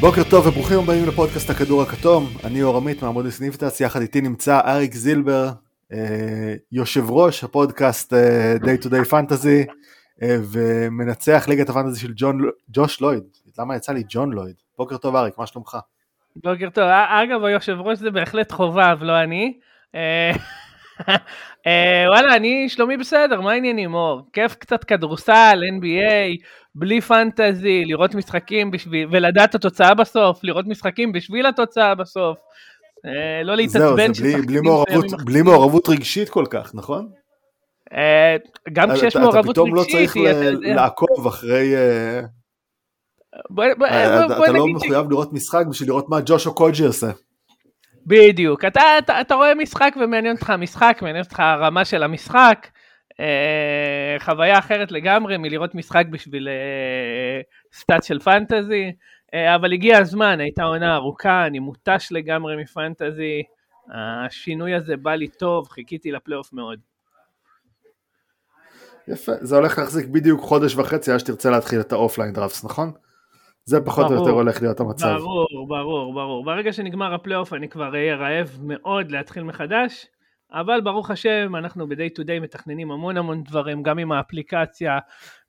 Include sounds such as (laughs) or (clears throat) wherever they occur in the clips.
בוקר טוב וברוכים הבאים לפודקאסט הכדור הכתום, אני אור עמית מעמוד סניפטס, יחד איתי נמצא אריק זילבר, אה, יושב ראש הפודקאסט אה, Day to Day Fantasy אה, ומנצח ליגת הפנטזי של ג'ון, ג'וש לויד, למה יצא לי ג'ון לויד? בוקר טוב אריק, מה שלומך? בוקר טוב, אגב היושב ראש זה בהחלט חובב, לא אני. וואלה, אני שלומי בסדר, מה העניינים אור? כיף קצת כדורסל, NBA, בלי פנטזי, לראות משחקים בשביל, ולדעת התוצאה בסוף, לראות משחקים בשביל התוצאה בסוף. אה, לא להתעצבן זהו, זה בלי, מעורבות, בלי מעורבות רגשית כל כך, נכון? אה, גם כשיש מעורבות רגשית, אתה פתאום לא צריך לעקוב אחרי... אה, אתה לא מחויב לראות משחק בשביל לראות מה ג'ושו קולג'י עושה. בדיוק, אתה, אתה, אתה רואה משחק ומעניין אותך המשחק, מעניין אותך הרמה של המשחק, אה, חוויה אחרת לגמרי מלראות משחק בשביל אה, stats של פנטזי, אה, אבל הגיע הזמן, הייתה עונה ארוכה, אני מותש לגמרי מפנטזי, השינוי הזה בא לי טוב, חיכיתי לפלייאוף מאוד. יפה, זה הולך להחזיק בדיוק חודש וחצי עד שתרצה להתחיל את ה offline drafts, נכון? זה פחות ברור, או יותר הולך להיות המצב. ברור, ברור, ברור. ברגע שנגמר הפלייאוף אני כבר אהיה רעב מאוד להתחיל מחדש, אבל ברוך השם, אנחנו ב-day to day מתכננים המון המון דברים, גם עם האפליקציה,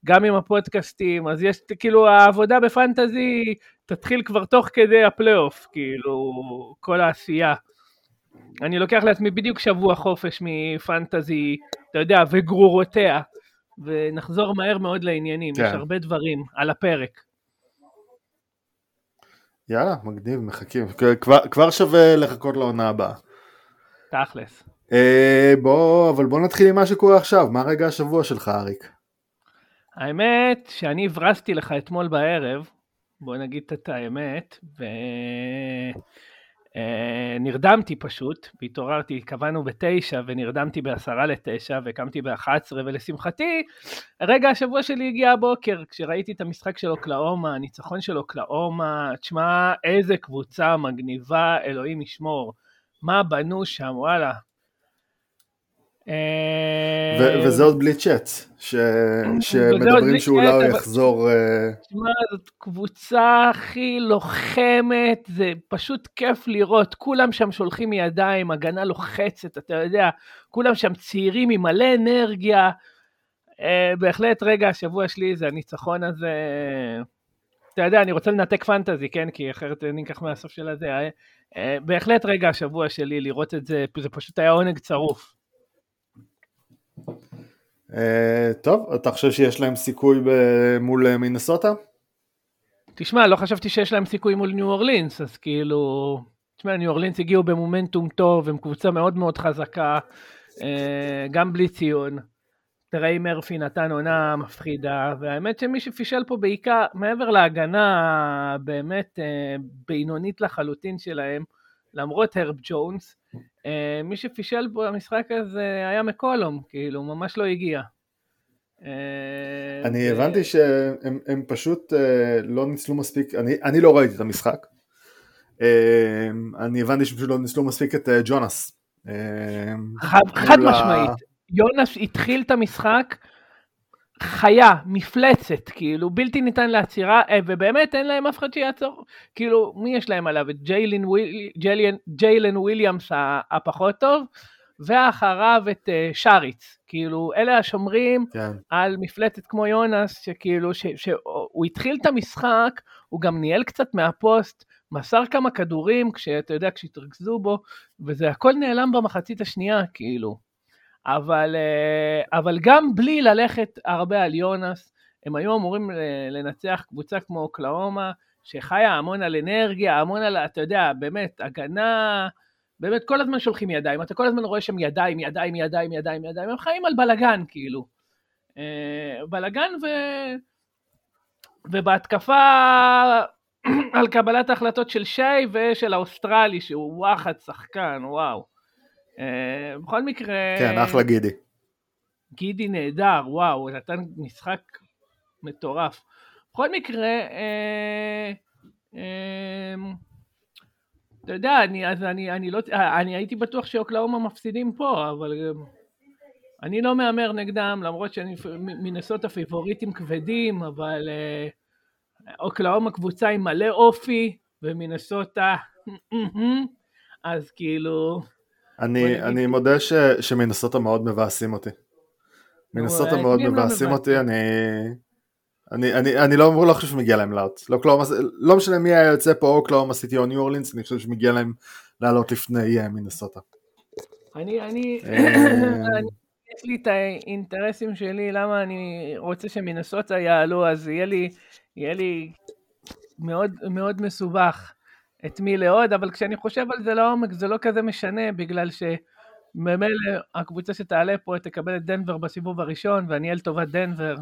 גם עם הפודקאסטים, אז יש, כאילו, העבודה בפנטזי תתחיל כבר תוך כדי הפלייאוף, כאילו, כל העשייה. אני לוקח לעצמי בדיוק שבוע חופש מפנטזי, אתה יודע, וגרורותיה, ונחזור מהר מאוד לעניינים, כן. יש הרבה דברים על הפרק. יאללה, מגניב, מחכים. כבר, כבר שווה לחכות לעונה הבאה. תכלס. אה, בוא, אבל בוא נתחיל עם מה שקורה עכשיו, מה רגע השבוע שלך אריק? האמת שאני הברזתי לך אתמול בערב, בוא נגיד את האמת, ונרדמתי פשוט, והתעוררתי, קבענו בתשע ונרדמתי בעשרה לתשע וקמתי באחת עשרה ולשמחתי רגע השבוע שלי הגיע הבוקר כשראיתי את המשחק של אוקלאומה, הניצחון של אוקלאומה, תשמע איזה קבוצה מגניבה, אלוהים ישמור, מה בנו שם, וואלה, אה, וזה עוד בלי צ'אט, שמדברים שאולי הוא יחזור. תשמע, אה, זאת קבוצה הכי לוחמת, זה פשוט כיף לראות, כולם שם שולחים ידיים, הגנה לוחצת, אתה יודע, כולם שם צעירים עם מלא אנרגיה. אה, בהחלט רגע השבוע שלי זה הניצחון הזה. אתה יודע, אני רוצה לנתק פנטזי, כן? כי אחרת אני אקח מהסוף של הזה. בהחלט רגע השבוע שלי לראות את זה, זה פשוט היה עונג צרוף. Uh, טוב, אתה חושב שיש להם סיכוי מול אה, מינסוטה? תשמע, לא חשבתי שיש להם סיכוי מול ניו אורלינס, אז כאילו... תשמע, ניו אורלינס הגיעו במומנטום טוב, הם קבוצה מאוד מאוד חזקה, uh, גם בלי ציון. טריי מרפי נתן עונה מפחידה, והאמת שמי שפישל פה בעיקר, מעבר להגנה באמת בינונית לחלוטין שלהם, למרות הרב ג'ונס, אה, מי שפישל במשחק הזה היה מקולום, כאילו, ממש לא הגיע. אה, אני הבנתי שהם פשוט אה, לא ניצלו מספיק, אני, אני לא ראיתי את המשחק. אני הבנתי שהם פשוט לא ניצלו מספיק את ג'ונס. חד משמעית, יונס התחיל את המשחק חיה, מפלצת, כאילו, בלתי ניתן לעצירה, אה, ובאמת אין להם אף אחד שיעצור, כאילו, מי יש להם עליו? את ג'יילן, ג'יילן וויליאמס הפחות טוב, ואחריו את uh, שריץ, כאילו, אלה השומרים כן. על מפלצת כמו יונס, שכאילו, ש, שהוא התחיל את המשחק, הוא גם ניהל קצת מהפוסט, מסר כמה כדורים, כשאתה יודע, כשהתרכזו בו, וזה הכל נעלם במחצית השנייה, כאילו. אבל, אה, אבל גם בלי ללכת הרבה על יונס, הם היו אמורים אה, לנצח קבוצה כמו אוקלהומה, שחיה המון על אנרגיה, המון על, אתה יודע, באמת, הגנה, באמת כל הזמן שולחים ידיים, אתה כל הזמן רואה שם ידיים, ידיים, ידיים, ידיים, ידיים, הם חיים על בלגן, כאילו. אה, בלגן ו... ובהתקפה (clears throat) על קבלת ההחלטות של שי ושל האוסטרלי, שהוא וואחד שחקן, וואו. אה, בכל מקרה... כן, אחלה גידי. גידי נהדר, וואו, נתן משחק מטורף. בכל מקרה, אה, אה, אתה יודע, אני, אז אני, אני לא, אני הייתי בטוח שאוקלאומה מפסידים פה, אבל אני לא מהמר נגדם, למרות שאני מנסות הפיבוריטים כבדים, אבל אוקלאומה קבוצה עם מלא אופי, ומינסוטה, (laughs) אז כאילו... אני, אני מודה ש, שמנסוטה מאוד מבאסים אותי. מנסוטה מאוד לא מבאסים אותי, אני... אני, אני, אני לא, לא חושב שמגיע להם לעלות, לא, לא, לא משנה מי היה יוצא פה, אוקלאומה סיטי או ניו אורלינס, אני חושב שמגיע להם לעלות לפני אה, מינסוטה. אני, אני, אה, יש לי את האינטרסים שלי, למה אני רוצה שמינסוטה יעלו, אז יהיה לי, יהיה לי מאוד, מאוד מסובך את מי לעוד, אבל כשאני חושב על זה לעומק זה לא כזה משנה, בגלל שממילא הקבוצה שתעלה פה תקבל את דנבר בסיבוב הראשון, ואני אהיה לטובת דנבר,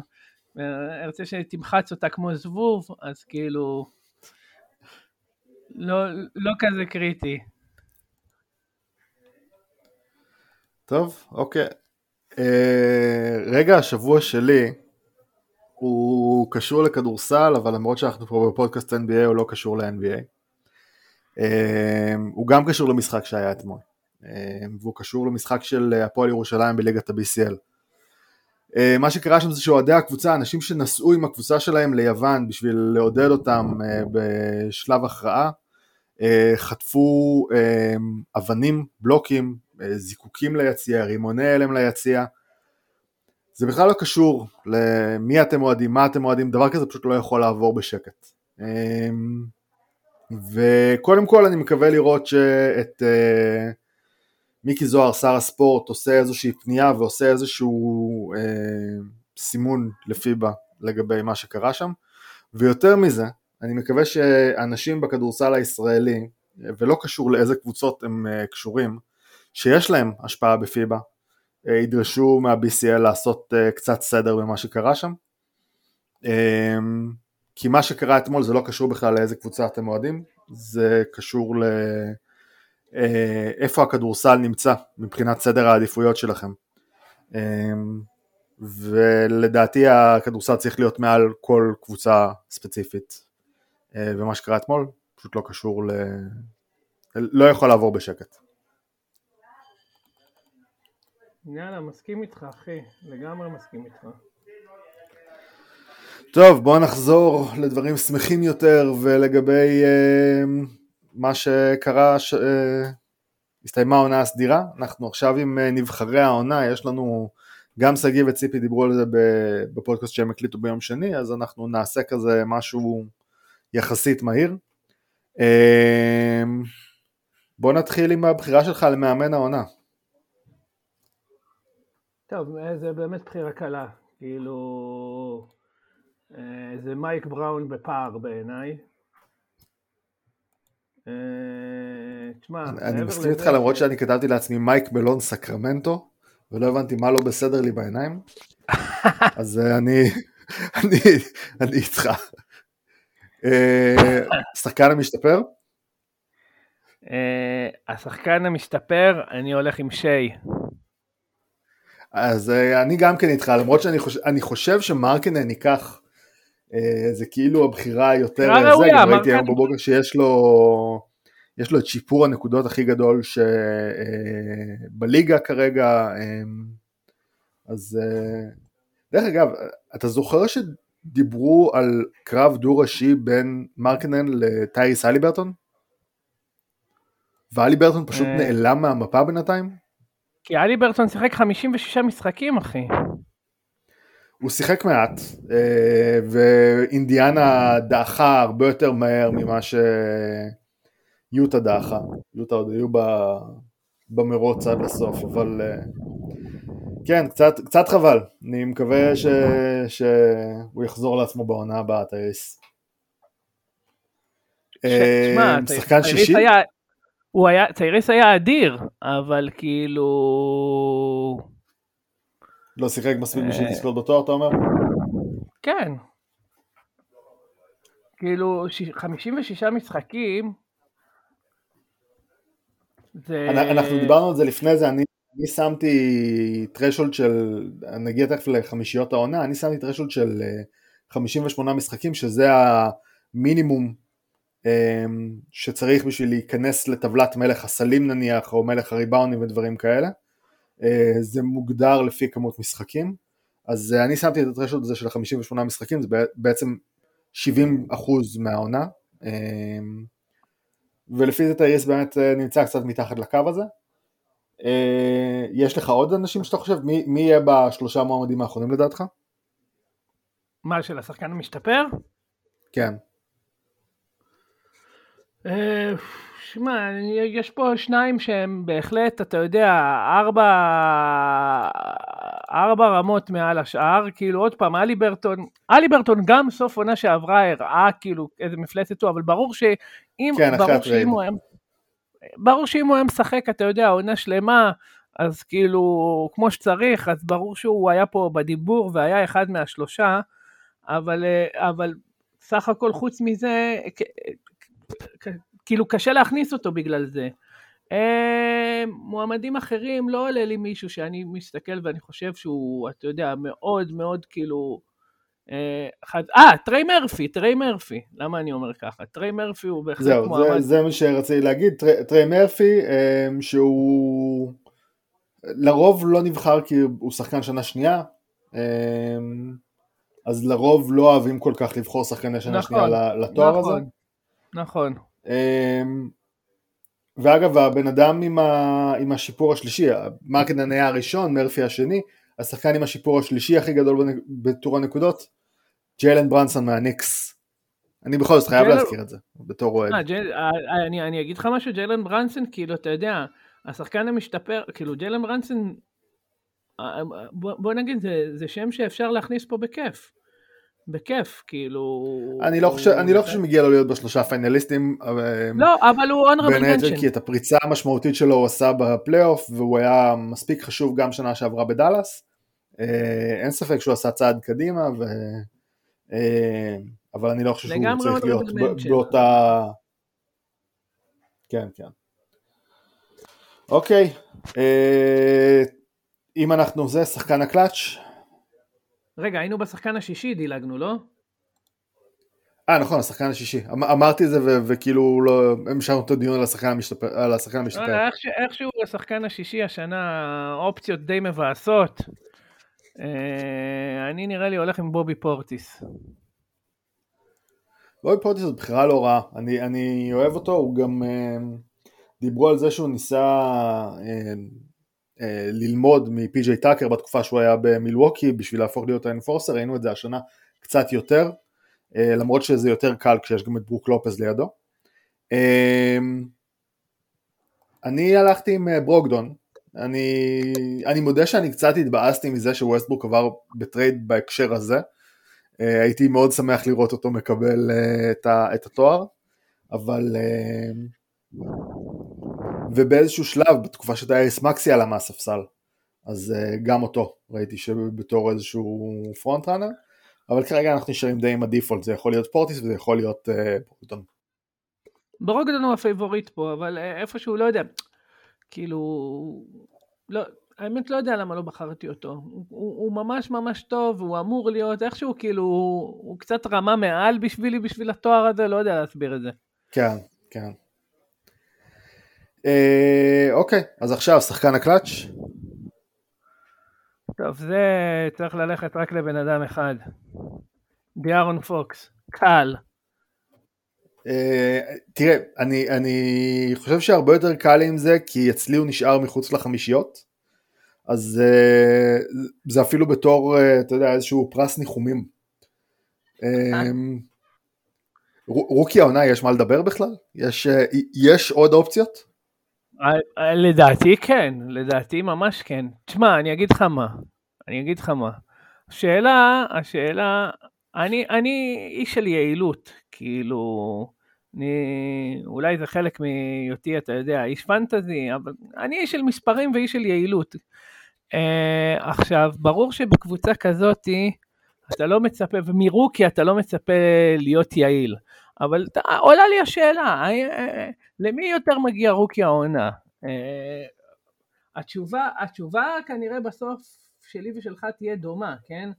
ארצה שתמחץ אותה כמו זבוב, אז כאילו, לא, לא כזה קריטי. טוב, אוקיי. אה, רגע השבוע שלי הוא קשור לכדורסל, אבל למרות שאנחנו פה בפודקאסט NBA הוא לא קשור ל-NBA. אה, הוא גם קשור למשחק שהיה אתמול, אה, והוא קשור למשחק של הפועל ירושלים בליגת ה-BCL. אה, מה שקרה שם זה שאוהדי הקבוצה, אנשים שנסעו עם הקבוצה שלהם ליוון בשביל לעודד אותם אה, בשלב הכרעה, אה, חטפו אבנים, בלוקים, זיקוקים ליציע, רימוני הלם ליציע. זה בכלל לא קשור למי אתם אוהדים, מה אתם אוהדים, דבר כזה פשוט לא יכול לעבור בשקט. וקודם כל אני מקווה לראות שאת מיקי זוהר, שר הספורט, עושה איזושהי פנייה ועושה איזשהו אה, סימון לפיבה לגבי מה שקרה שם, ויותר מזה, אני מקווה שאנשים בכדורסל הישראלי, ולא קשור לאיזה קבוצות הם אה, קשורים, שיש להם השפעה בפיבה, אה, ידרשו מה-BCL לעשות אה, קצת סדר במה שקרה שם. אה, כי מה שקרה אתמול זה לא קשור בכלל לאיזה קבוצה אתם אוהדים, זה קשור ל... אה, איפה הכדורסל נמצא מבחינת סדר העדיפויות שלכם. אה, ולדעתי הכדורסל צריך להיות מעל כל קבוצה ספציפית. אה, ומה שקרה אתמול פשוט לא קשור ל... לא יכול לעבור בשקט. יאללה, מסכים איתך אחי, לגמרי מסכים איתך. טוב, בואו נחזור לדברים שמחים יותר ולגבי מה שקרה, ש... אה, הסתיימה העונה הסדירה, אנחנו עכשיו עם אה, נבחרי העונה, יש לנו, גם שגיא וציפי דיברו על זה בפודקאסט שהם הקליטו ביום שני, אז אנחנו נעשה כזה משהו יחסית מהיר. אה, בוא נתחיל עם הבחירה שלך למאמן העונה. טוב, זה באמת בחירה קלה, כאילו, זה מייק בראון בפער בעיניי, אה, תשמע, אני מסכים איתך למרות שאני כתבתי לעצמי מייק מלון סקרמנטו, ולא הבנתי מה לא בסדר לי בעיניים, (laughs) אז אה, אני, (laughs) איתך. אה, שחקן המשתפר? השחקן המשתפר, אני הולך עם שי. אז אני גם כן איתך, למרות שאני חושב, חושב שמרקנן ייקח אה, זה כאילו הבחירה היותר, זה, ראויה, גם ראיתי היום בבוקר שיש לו, יש לו את שיפור הנקודות הכי גדול שבליגה אה, כרגע, אה, אז דרך אגב, אתה זוכר שדיברו על קרב דו-ראשי בין מרקנן לטייס אליברטון? ואליברטון פשוט נעלם מהמפה בינתיים? כי אליברטון שיחק 56 משחקים אחי. הוא שיחק מעט, אה, ואינדיאנה דעכה הרבה יותר מהר ממה שיוטה דעכה. יוטה עוד היו במרוץ עד הסוף, אבל אה, כן, קצת, קצת חבל. אני מקווה ש... שהוא יחזור לעצמו בעונה הבאה, טייס. אה, שחקן שישי? היה, הוא היה, טייריס היה אדיר, אבל כאילו... לא שיחק מספיק בשביל אה, לזכות בתואר, אתה אומר? כן. כאילו, 56 משחקים, זה... אנחנו דיברנו על זה לפני זה, אני, אני שמתי טרשולד של, נגיע תכף לחמישיות העונה, אני שמתי טרשולד של 58 אה, משחקים, שזה המינימום אמ, שצריך בשביל להיכנס לטבלת מלך הסלים נניח, או מלך הריבאונים ודברים כאלה. אה, זה מוגדר לפי כמות משחקים, אז אה, אני שמתי את הטרשולד הזה של ה-58 משחקים, זה בעצם 70% מהעונה, אה, ולפי זה טייריס באמת נמצא קצת מתחת לקו הזה. יש לך עוד אנשים שאתה חושב? מי, מי יהיה בשלושה מועמדים האחרונים לדעתך? מה, של השחקן המשתפר? כן. שמע, יש פה שניים שהם בהחלט, אתה יודע, ארבע, ארבע רמות מעל השאר, כאילו עוד פעם, אלי ברטון, אלי ברטון גם סוף עונה שעברה הראה כאילו איזה מפלצת הוא, אבל ברור שאם, כן, ברור שאם הוא היה, ברור שאם הוא היה משחק, אתה יודע, עונה שלמה, אז כאילו, כמו שצריך, אז ברור שהוא היה פה בדיבור והיה אחד מהשלושה, אבל, אבל סך הכל חוץ מזה, כאילו קשה להכניס אותו בגלל זה. אה, מועמדים אחרים לא עולה לי מישהו שאני מסתכל ואני חושב שהוא, אתה יודע, מאוד מאוד כאילו... אה, אה טריי מרפי, טריי מרפי, למה אני אומר ככה? טריי מרפי הוא בהחלט זהו, מועמד. זהו, זה, מה שרציתי להגיד, טרי, טריי מרפי, אה, שהוא לרוב לא נבחר כי הוא שחקן שנה שנייה, אז לרוב לא אוהבים כל כך לבחור שחקני שנה נכון, שנייה לתואר נכון, הזה. נכון. אמ, ואגב, הבן אדם עם, ה, עם השיפור השלישי, מרקדן היה הראשון, מרפי השני, השחקן עם השיפור השלישי הכי גדול בטור הנקודות, ג'יילן ברנסון מהניקס. אני בכל זאת חייב. להזכיר את זה, בתור אוהד. אה, ג'יל... אה, אני, אני אגיד לך משהו, ג'יילן ברנסון, כאילו, אתה יודע, השחקן המשתפר, כאילו, ג'יילן ברנסון, אה, בוא, בוא נגיד, זה, זה שם שאפשר להכניס פה בכיף. בכיף, כאילו... אני לא חושב, אני לא חושב שמגיע לו להיות בשלושה פיינליסטים. לא, אבל הוא honorable mention. כי את הפריצה המשמעותית שלו הוא עשה בפלייאוף, והוא היה מספיק חשוב גם שנה שעברה בדאלאס. אה, אין ספק שהוא עשה צעד קדימה, ו... אה, אבל אני לא חושב שהוא צריך להיות באותה... כן, כן. אוקיי, אה, אם אנחנו זה, שחקן הקלאץ'. רגע, היינו בשחקן השישי, דילגנו, לא? אה, נכון, השחקן השישי. אמ, אמרתי את זה וכאילו לא, המשכנו את הדיון על השחקן המשתפר. על השחקן המשתפר. לא, איך, איכשהו השחקן השישי השנה, אופציות די מבאסות. אה, אני נראה לי הולך עם בובי פורטיס. בובי פורטיס זאת בחירה לא רעה. אני, אני אוהב אותו, הוא גם... אה, דיברו על זה שהוא ניסה... אה, ללמוד מפי.ג'יי טאקר בתקופה שהוא היה במילווקי בשביל להפוך להיות האנפורסר, ראינו את זה השנה קצת יותר, אה, למרות שזה יותר קל כשיש גם את ברוק לופז לידו. אה, אני הלכתי עם ברוגדון, אני, אני מודה שאני קצת התבאסתי מזה שווסטברוק עבר ב trade בהקשר הזה, הייתי מאוד שמח לראות אותו מקבל את, את התואר, אבל ובאיזשהו שלב, בתקופה שטייריס מקסי עלה מהספסל, אז אה, גם אותו ראיתי שבתור איזשהו front runner, אבל כרגע אנחנו נשארים די עם ה default, זה יכול להיות פורטיס וזה יכול להיות אה, ברוגדון. ברוגדון הוא ה favorite פה, אבל אה, איפשהו לא יודע, כאילו, לא, האמת לא יודע למה לא בחרתי אותו, הוא, הוא ממש ממש טוב, הוא אמור להיות איכשהו כאילו, הוא, הוא קצת רמה מעל בשבילי בשביל התואר הזה, לא יודע להסביר את זה. כן, כן. אה, אוקיי, אז עכשיו שחקן הקלאץ'. טוב, זה צריך ללכת רק לבן אדם אחד. דיארון פוקס, קל. אה, תראה, אני, אני חושב שהרבה יותר קל לי עם זה, כי אצלי הוא נשאר מחוץ לחמישיות, אז אה, זה אפילו בתור, אתה יודע, איזשהו פרס ניחומים. רוקי העונה, יש מה לדבר בכלל? יש, יש עוד אופציות? לדעתי כן, לדעתי ממש כן. תשמע, אני אגיד לך מה, אני אגיד לך מה. השאלה, השאלה, אני, אני איש של יעילות, כאילו, אני, אולי זה חלק מהיותי, אתה יודע, איש פנטזי, אבל אני איש של מספרים ואיש של יעילות. Uh, עכשיו, ברור שבקבוצה כזאתי, אתה לא מצפה, ומרוקי אתה לא מצפה להיות יעיל. אבל עולה לי השאלה, אה, אה, למי יותר מגיע רוקי העונה? אה, התשובה, התשובה כנראה בסוף שלי ושלך תהיה דומה, כן?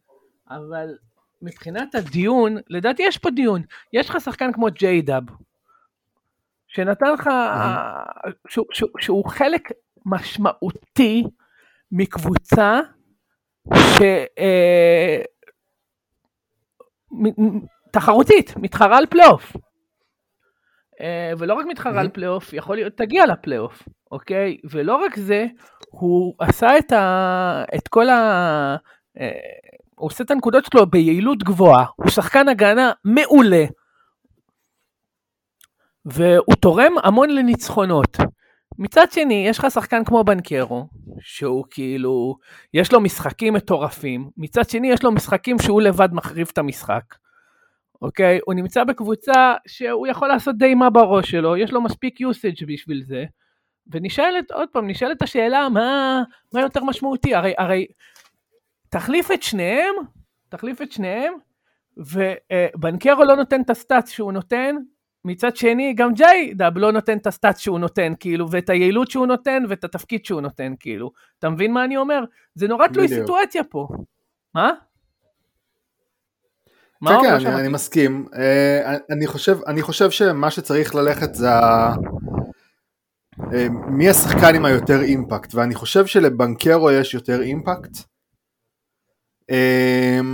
אבל מבחינת הדיון, לדעתי יש פה דיון. יש לך שחקן כמו ג'יי דאב, שנתן לך, שהוא, שהוא, שהוא חלק משמעותי מקבוצה ש... תחרותית, מתחרה על פלייאוף. אה, ולא רק מתחרה על פלייאוף, יכול להיות, תגיע לפלייאוף, אוקיי? ולא רק זה, הוא עשה את, ה, את כל ה... אה, הוא עושה את הנקודות שלו ביעילות גבוהה, הוא שחקן הגנה מעולה, והוא תורם המון לניצחונות. מצד שני, יש לך שחקן כמו בנקרו, שהוא כאילו, יש לו משחקים מטורפים, מצד שני יש לו משחקים שהוא לבד מחריב את המשחק. אוקיי? הוא נמצא בקבוצה שהוא יכול לעשות די מה בראש שלו, יש לו מספיק usage בשביל זה. ונשאלת, עוד פעם, נשאלת השאלה, מה, מה יותר משמעותי? הרי, הרי תחליף את שניהם, תחליף את שניהם, ובנקרו לא נותן את הסטאצ שהוא נותן, מצד שני גם ג'יי דאב לא נותן את הסטאצ שהוא נותן, כאילו, ואת היעילות שהוא נותן, ואת התפקיד שהוא נותן, כאילו. אתה מבין מה אני אומר? זה נורא תלוי סיטואציה פה. מה? כן, כן, אני, אני מסכים. Uh, אני, חושב, אני חושב שמה שצריך ללכת זה uh, מי השחקן עם היותר אימפקט, ואני חושב שלבנקרו יש יותר אימפקט. Uh,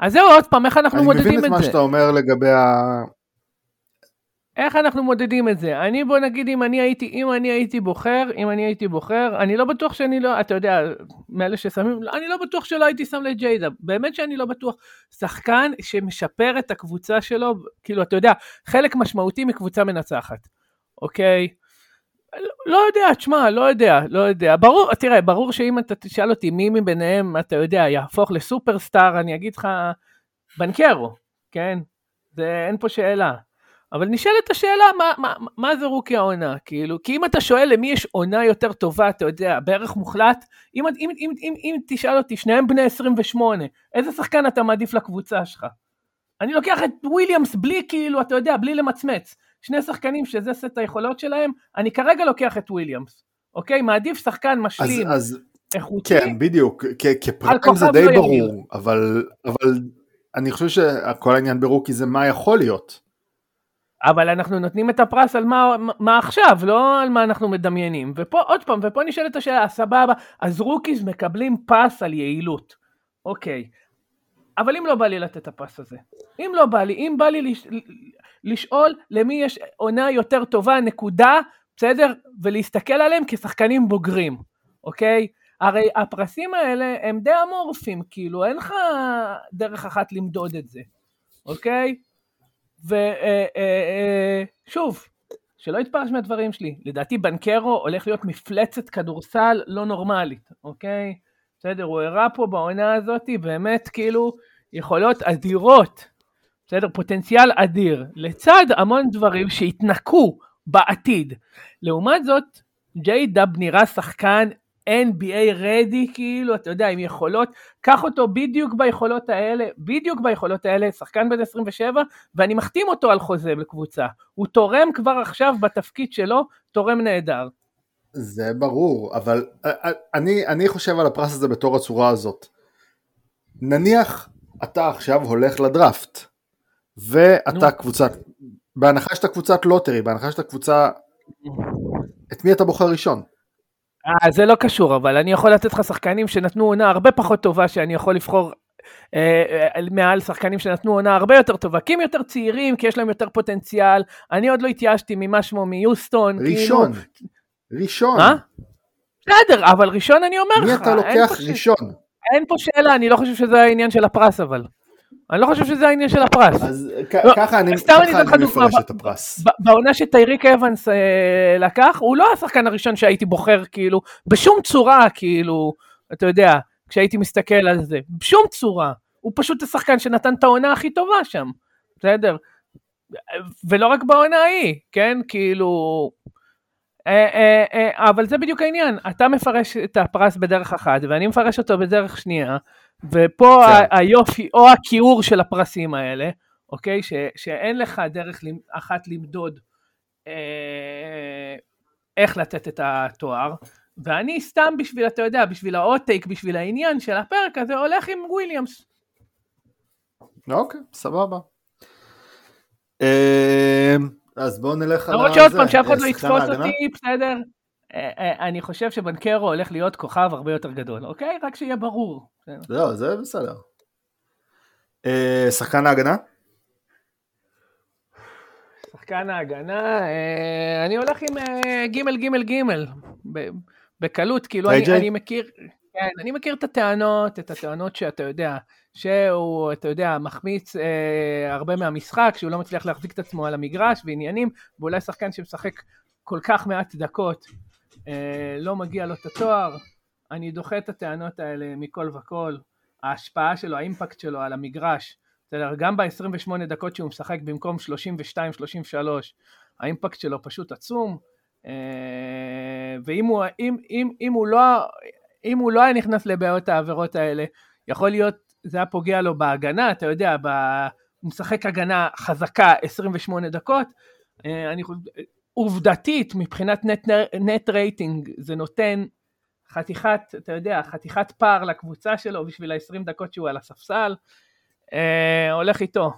אז זהו, עוד פעם, איך אנחנו מודדים את זה? אני מבין את מה שאתה אומר לגבי ה... איך אנחנו מודדים את זה? אני בוא נגיד אם אני הייתי, אם אני הייתי בוחר, אם אני הייתי בוחר, אני לא בטוח שאני לא, אתה יודע, מאלה ששמים, אני לא בטוח שלא הייתי שם לג'יידה, באמת שאני לא בטוח. שחקן שמשפר את הקבוצה שלו, כאילו, אתה יודע, חלק משמעותי מקבוצה מנצחת, אוקיי? לא יודע, תשמע, לא יודע, לא יודע. ברור, תראה, ברור שאם אתה תשאל אותי מי מביניהם, אתה יודע, יהפוך לסופרסטאר, אני אגיד לך, בנקרו, כן? זה, אין פה שאלה. אבל נשאלת השאלה, מה, מה, מה זה רוקי העונה? כאילו, כי אם אתה שואל למי יש עונה יותר טובה, אתה יודע, בערך מוחלט, אם, אם, אם, אם, אם תשאל אותי, שניהם בני 28, איזה שחקן אתה מעדיף לקבוצה שלך? אני לוקח את וויליאמס בלי כאילו, אתה יודע, בלי למצמץ. שני שחקנים שזה סט היכולות שלהם, אני כרגע לוקח את וויליאמס, אוקיי? מעדיף שחקן משלים. אז, אז איכותי. כן, בדיוק, כ prospects זה די לא ברור. אבל, אבל אני חושב שכל העניין ב rookie זה מה יכול להיות. אבל אנחנו נותנים את הפרס על מה, מה עכשיו, לא על מה אנחנו מדמיינים. ופה, עוד פעם, ופה נשאלת השאלה, סבבה, אז rookies מקבלים pass על יעילות. אוקיי. אבל אם לא בא לי לתת את ה pass הזה, אם לא בא לי, אם בא לי לש, לשאול למי יש עונה יותר טובה, נקודה, בסדר? ולהסתכל עליהם כשחקנים בוגרים, אוקיי? הרי הפרסים האלה הם די אמורפיים, כאילו, אין לך דרך אחת למדוד את זה, אוקיי? ושוב, אה, אה, אה, שלא יתפרש מהדברים שלי, לדעתי בנקרו הולך להיות מפלצת כדורסל לא נורמלית, אוקיי? בסדר, הוא הראה פה בעונה הזאת באמת כאילו יכולות אדירות, בסדר? פוטנציאל אדיר, לצד המון דברים שהתנקו בעתיד. לעומת זאת, ג'יי דאב נראה שחקן NBA רדי, כאילו, אתה יודע, עם יכולות, קח אותו בדיוק ביכולות האלה, בדיוק ביכולות האלה, שחקן בן 27, ואני מחתים אותו על חוזה לקבוצה. הוא תורם כבר עכשיו בתפקיד שלו, תורם נהדר. זה ברור, אבל אה, אה, אני, אני חושב על הפרס הזה בתור הצורה הזאת. נניח אתה עכשיו הולך לדראפט, ואתה נו. קבוצת, בהנחה שאתה קבוצת lottery, בהנחה שאתה קבוצה, את מי אתה בוחר ראשון? אה, זה לא קשור, אבל אני יכול לתת לך שחקנים שנתנו עונה הרבה פחות טובה, שאני יכול לבחור אה, אה, מעל שחקנים שנתנו עונה הרבה יותר טובה, כי הם יותר צעירים, כי יש להם יותר פוטנציאל. אני עוד לא התייאשתי ממה שמו מיוסטון. ראשון, כאילו... ראשון. מה? בסדר, אבל ראשון אני אומר לך. מי אתה לוקח ראשון? אין פה שאלה, אני לא חושב שזה העניין של הפרס אבל. אני לא חושב שזה העניין של הפרס. אז לא, ככה אני, אני מפרש את הפרס. בעונה שטייריק אבנס אה, לקח, הוא לא השחקן הראשון שהייתי בוחר, כאילו, בשום צורה, כאילו, אתה יודע, כשהייתי מסתכל על זה, בשום צורה. הוא פשוט השחקן שנתן את העונה הכי טובה שם, בסדר? ולא רק בעונה ההיא, כן? כאילו... אה, אה, אה, אבל זה בדיוק העניין, אתה מפרש את הפרס בדרך אחת, ואני מפרש אותו בדרך שנייה, ופה כן. היופי, או הכיעור של הפרסים האלה, אוקיי? ש, שאין לך דרך אחת למדוד אה, איך לתת את התואר, ואני סתם בשביל, אתה יודע, בשביל האוטטייק, בשביל העניין של הפרק הזה, הולך עם וויליאמס. אוקיי, סבבה. אה, אז בואו נלך על זה. למרות שעוד פעם, שאף אחד לא יתפוס אותי, בסדר? אה, אה, אני חושב שבנקרו הולך להיות כוכב הרבה יותר גדול, אוקיי? רק שיהיה ברור. לא, זה בסדר. אה, שחקן ההגנה? שחקן ההגנה, אני הולך עם גימל גימל גימל, בקלות, כאילו אני, אני מכיר, כן, אני מכיר את הטענות, את הטענות שאתה יודע, שהוא, אתה יודע, מחמיץ אה, הרבה מהמשחק, שהוא לא מצליח להחזיק את עצמו על המגרש ועניינים, ואולי שחקן שמשחק כל כך מעט דקות, לא מגיע לו את התואר. אני דוחה את הטענות האלה מכל וכל. ההשפעה שלו, האימפקט שלו על המגרש, בסדר, גם ב-28 דקות שהוא משחק במקום 32-33, האימפקט שלו פשוט עצום. אה, ואם הוא, אם, אם, אם הוא לא, אם הוא לא היה נכנס לבעיות העבירות האלה, יכול להיות, זה היה פוגע לו בהגנה, אתה יודע, ב... הוא משחק הגנה חזקה 28 דקות, אה, אני חושב, עובדתית, מבחינת נט, נט רייטינג, זה נותן חתיכת, אתה יודע, חתיכת פער לקבוצה שלו בשביל ה-20 דקות שהוא על הספסל, אה, הולך איתו.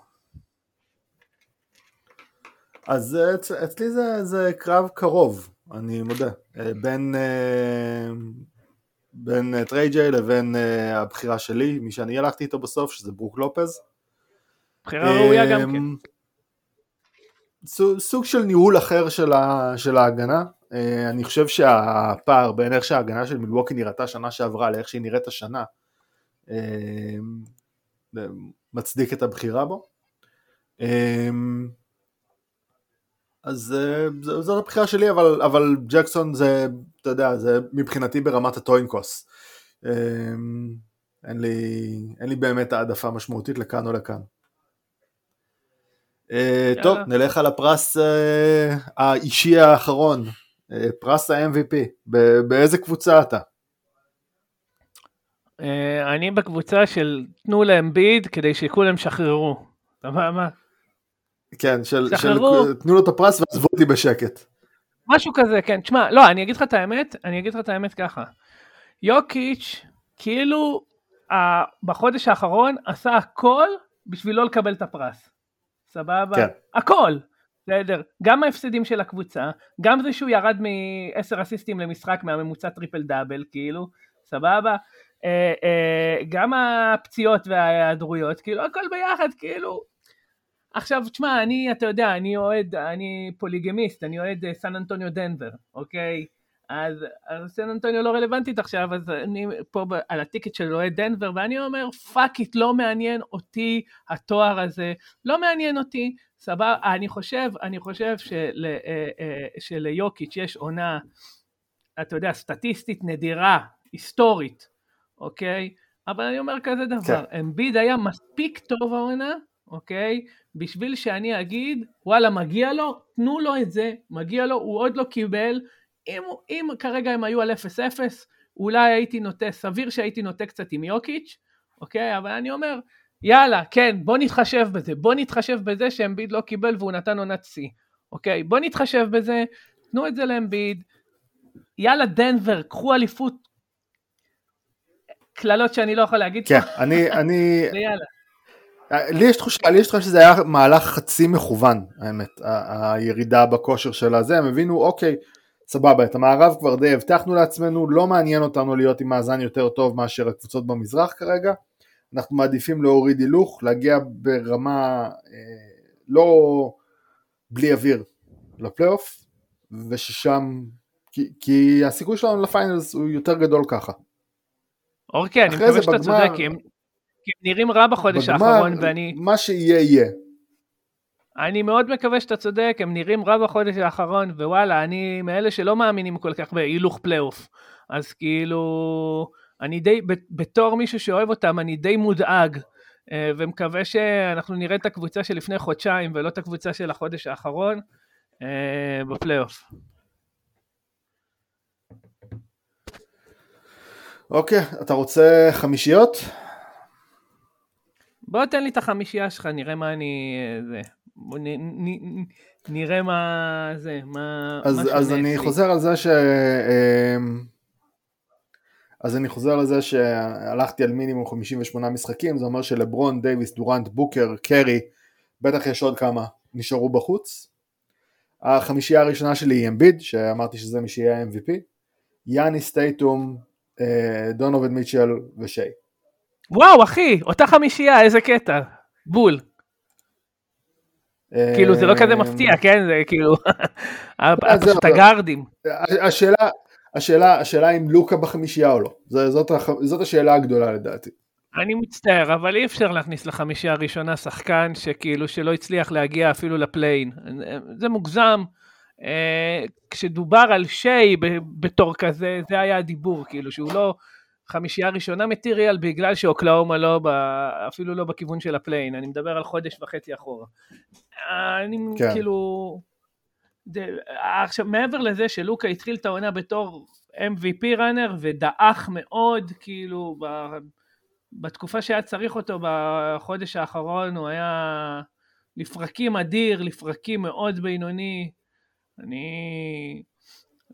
אז אצלי זה, זה קרב קרוב, אני מודה, אה, בין, אה, בין Triple J לבין הבחירה שלי, מי שאני הלכתי איתו בסוף, שזה ברוק לופז. בחירה ראויה גם כן. סוג של ניהול אחר של, ה, של ההגנה. אה, אני חושב שהפער בין איך שההגנה של מילווקי נראתה שנה שעברה לאיך שהיא נראית השנה אה, מצדיק את הבחירה בו. אה, אז זו הבחירה שלי, אבל, אבל ג'קסון זה, אתה יודע, זה מבחינתי ברמת הטוינקוס. אין לי, אין לי באמת העדפה משמעותית לכאן או לכאן. אה, טוב, נלך על הפרס אה, האישי האחרון, אה, פרס ה-MVP. באיזה קבוצה אתה? אני בקבוצה של תנו להם ביד כדי שכולם שחררו. סבבה? כן, של, של תנו לו את הפרס ועזבו אותי בשקט. משהו כזה, כן. תשמע, לא, אני אגיד לך את האמת, אני אגיד לך את האמת ככה. יוקיץ', כאילו, בחודש האחרון עשה הכל בשביל לא לקבל את הפרס. סבבה? כן. הכל. בסדר, גם ההפסדים של הקבוצה, גם זה שהוא ירד מ-10 אסיסטים למשחק מהממוצע triple double, כאילו, סבבה? אה, אה, גם הפציעות וההיעדרויות, כאילו, הכל ביחד, כאילו. עכשיו, תשמע, אני, אתה יודע, אני אוהד, אני פוליגמיסט, אני אוהד אה, סן אנטוניו דנבר, אוקיי? אז, אז סן אנטוניו לא רלוונטית עכשיו, אז אני פה על ה ticket של אוהד דנבר, ואני אומר, fuck it, לא מעניין אותי התואר הזה, לא מעניין אותי, סבבה, אני חושב, אני חושב של, אה, אה, שליוקיץ' יש עונה, אתה יודע, סטטיסטית נדירה, היסטורית, אוקיי? אבל אני אומר כזה דבר, כן. אמביד היה מספיק טוב העונה, אוקיי? בשביל שאני אגיד, וואלה, מגיע לו, תנו לו את זה, מגיע לו, הוא עוד לא קיבל, אם, אם כרגע הם היו על 0-0, אולי הייתי נוטה, סביר שהייתי נוטה קצת עם יוקיץ', אוקיי? אבל אני אומר, יאללה, כן, בוא נתחשב בזה, בוא נתחשב בזה שאמביד לא קיבל והוא נתן עונת שיא, אוקיי? בוא נתחשב בזה, תנו את זה לאמביד, יאללה דנבר, קחו אליפות, קללות שאני לא יכול להגיד. כן, אני, אני, (laughs) ויאללה. לי יש תחושה, לי יש תחושה שזה היה מהלך חצי מכוון, האמת, הירידה בכושר של הזה, הם הבינו, אוקיי, סבבה, את המערב כבר די הבטחנו לעצמנו, לא מעניין אותנו להיות עם מאזן יותר טוב מאשר הקבוצות במזרח כרגע, אנחנו מעדיפים להוריד הילוך, להגיע ברמה אה, לא בלי אוויר לפלייאוף, וששם, כי, כי הסיכוי שלנו ל finals הוא יותר גדול ככה. אוקיי, אני מקווה שאתה צודק, כי הם, כי הם נראים רע בחודש בגמר, האחרון, ואני... מה שיהיה יהיה. אני מאוד מקווה שאתה צודק, הם נראים רע בחודש האחרון, ווואלה, אני מאלה שלא מאמינים כל כך בהילוך פלייאוף. אז כאילו, אני די, בתור מישהו שאוהב אותם, אני די מודאג, אה, ומקווה שאנחנו נראה את הקבוצה של לפני חודשיים, ולא את הקבוצה של החודש האחרון, אה, בפלייאוף. אוקיי, אתה רוצה חמישיות? בוא תן לי את החמישייה שלך, נראה מה אני... אה, זה. נ, נ, נראה מה זה, מה... אז, מה אז אני חוזר על זה ש... אמ, אז אני חוזר לזה שהלכתי על מינימום 58 משחקים, זה אומר שלברון, דייוויס, דורנט, בוקר, קרי, בטח יש עוד כמה, נשארו בחוץ. החמישייה הראשונה שלי היא אמביד, שאמרתי שזה מי שיהיה MVP, יאני סטייטום, אה, דונובין מיטשל ושיי. וואו אחי, אותה חמישייה, איזה קטע, בול. כאילו זה לא כזה מפתיע, כן? זה כאילו, פשוט הגארדים. השאלה, השאלה, השאלה אם לוקה בחמישייה או לא, זאת, זאת השאלה הגדולה לדעתי. אני מצטער, אבל אי אפשר להכניס לחמישייה הראשונה שחקן שכאילו שלא הצליח להגיע אפילו לפליין. זה מוגזם. אה, כשדובר על שיי בתור כזה, זה היה הדיבור, כאילו שהוא לא חמישייה ראשונה מטיריאל בגלל שאוקלאומה לא, ב, אפילו לא בכיוון של ה play-in, אני מדבר על חודש וחצי אחורה. אני כן. כאילו... זה, עכשיו מעבר לזה שלוקה התחיל את העונה בתור MVP runner ודעך מאוד, כאילו ב, בתקופה שהיה צריך אותו בחודש האחרון הוא היה לפרקים אדיר, לפרקים מאוד בינוני. אני,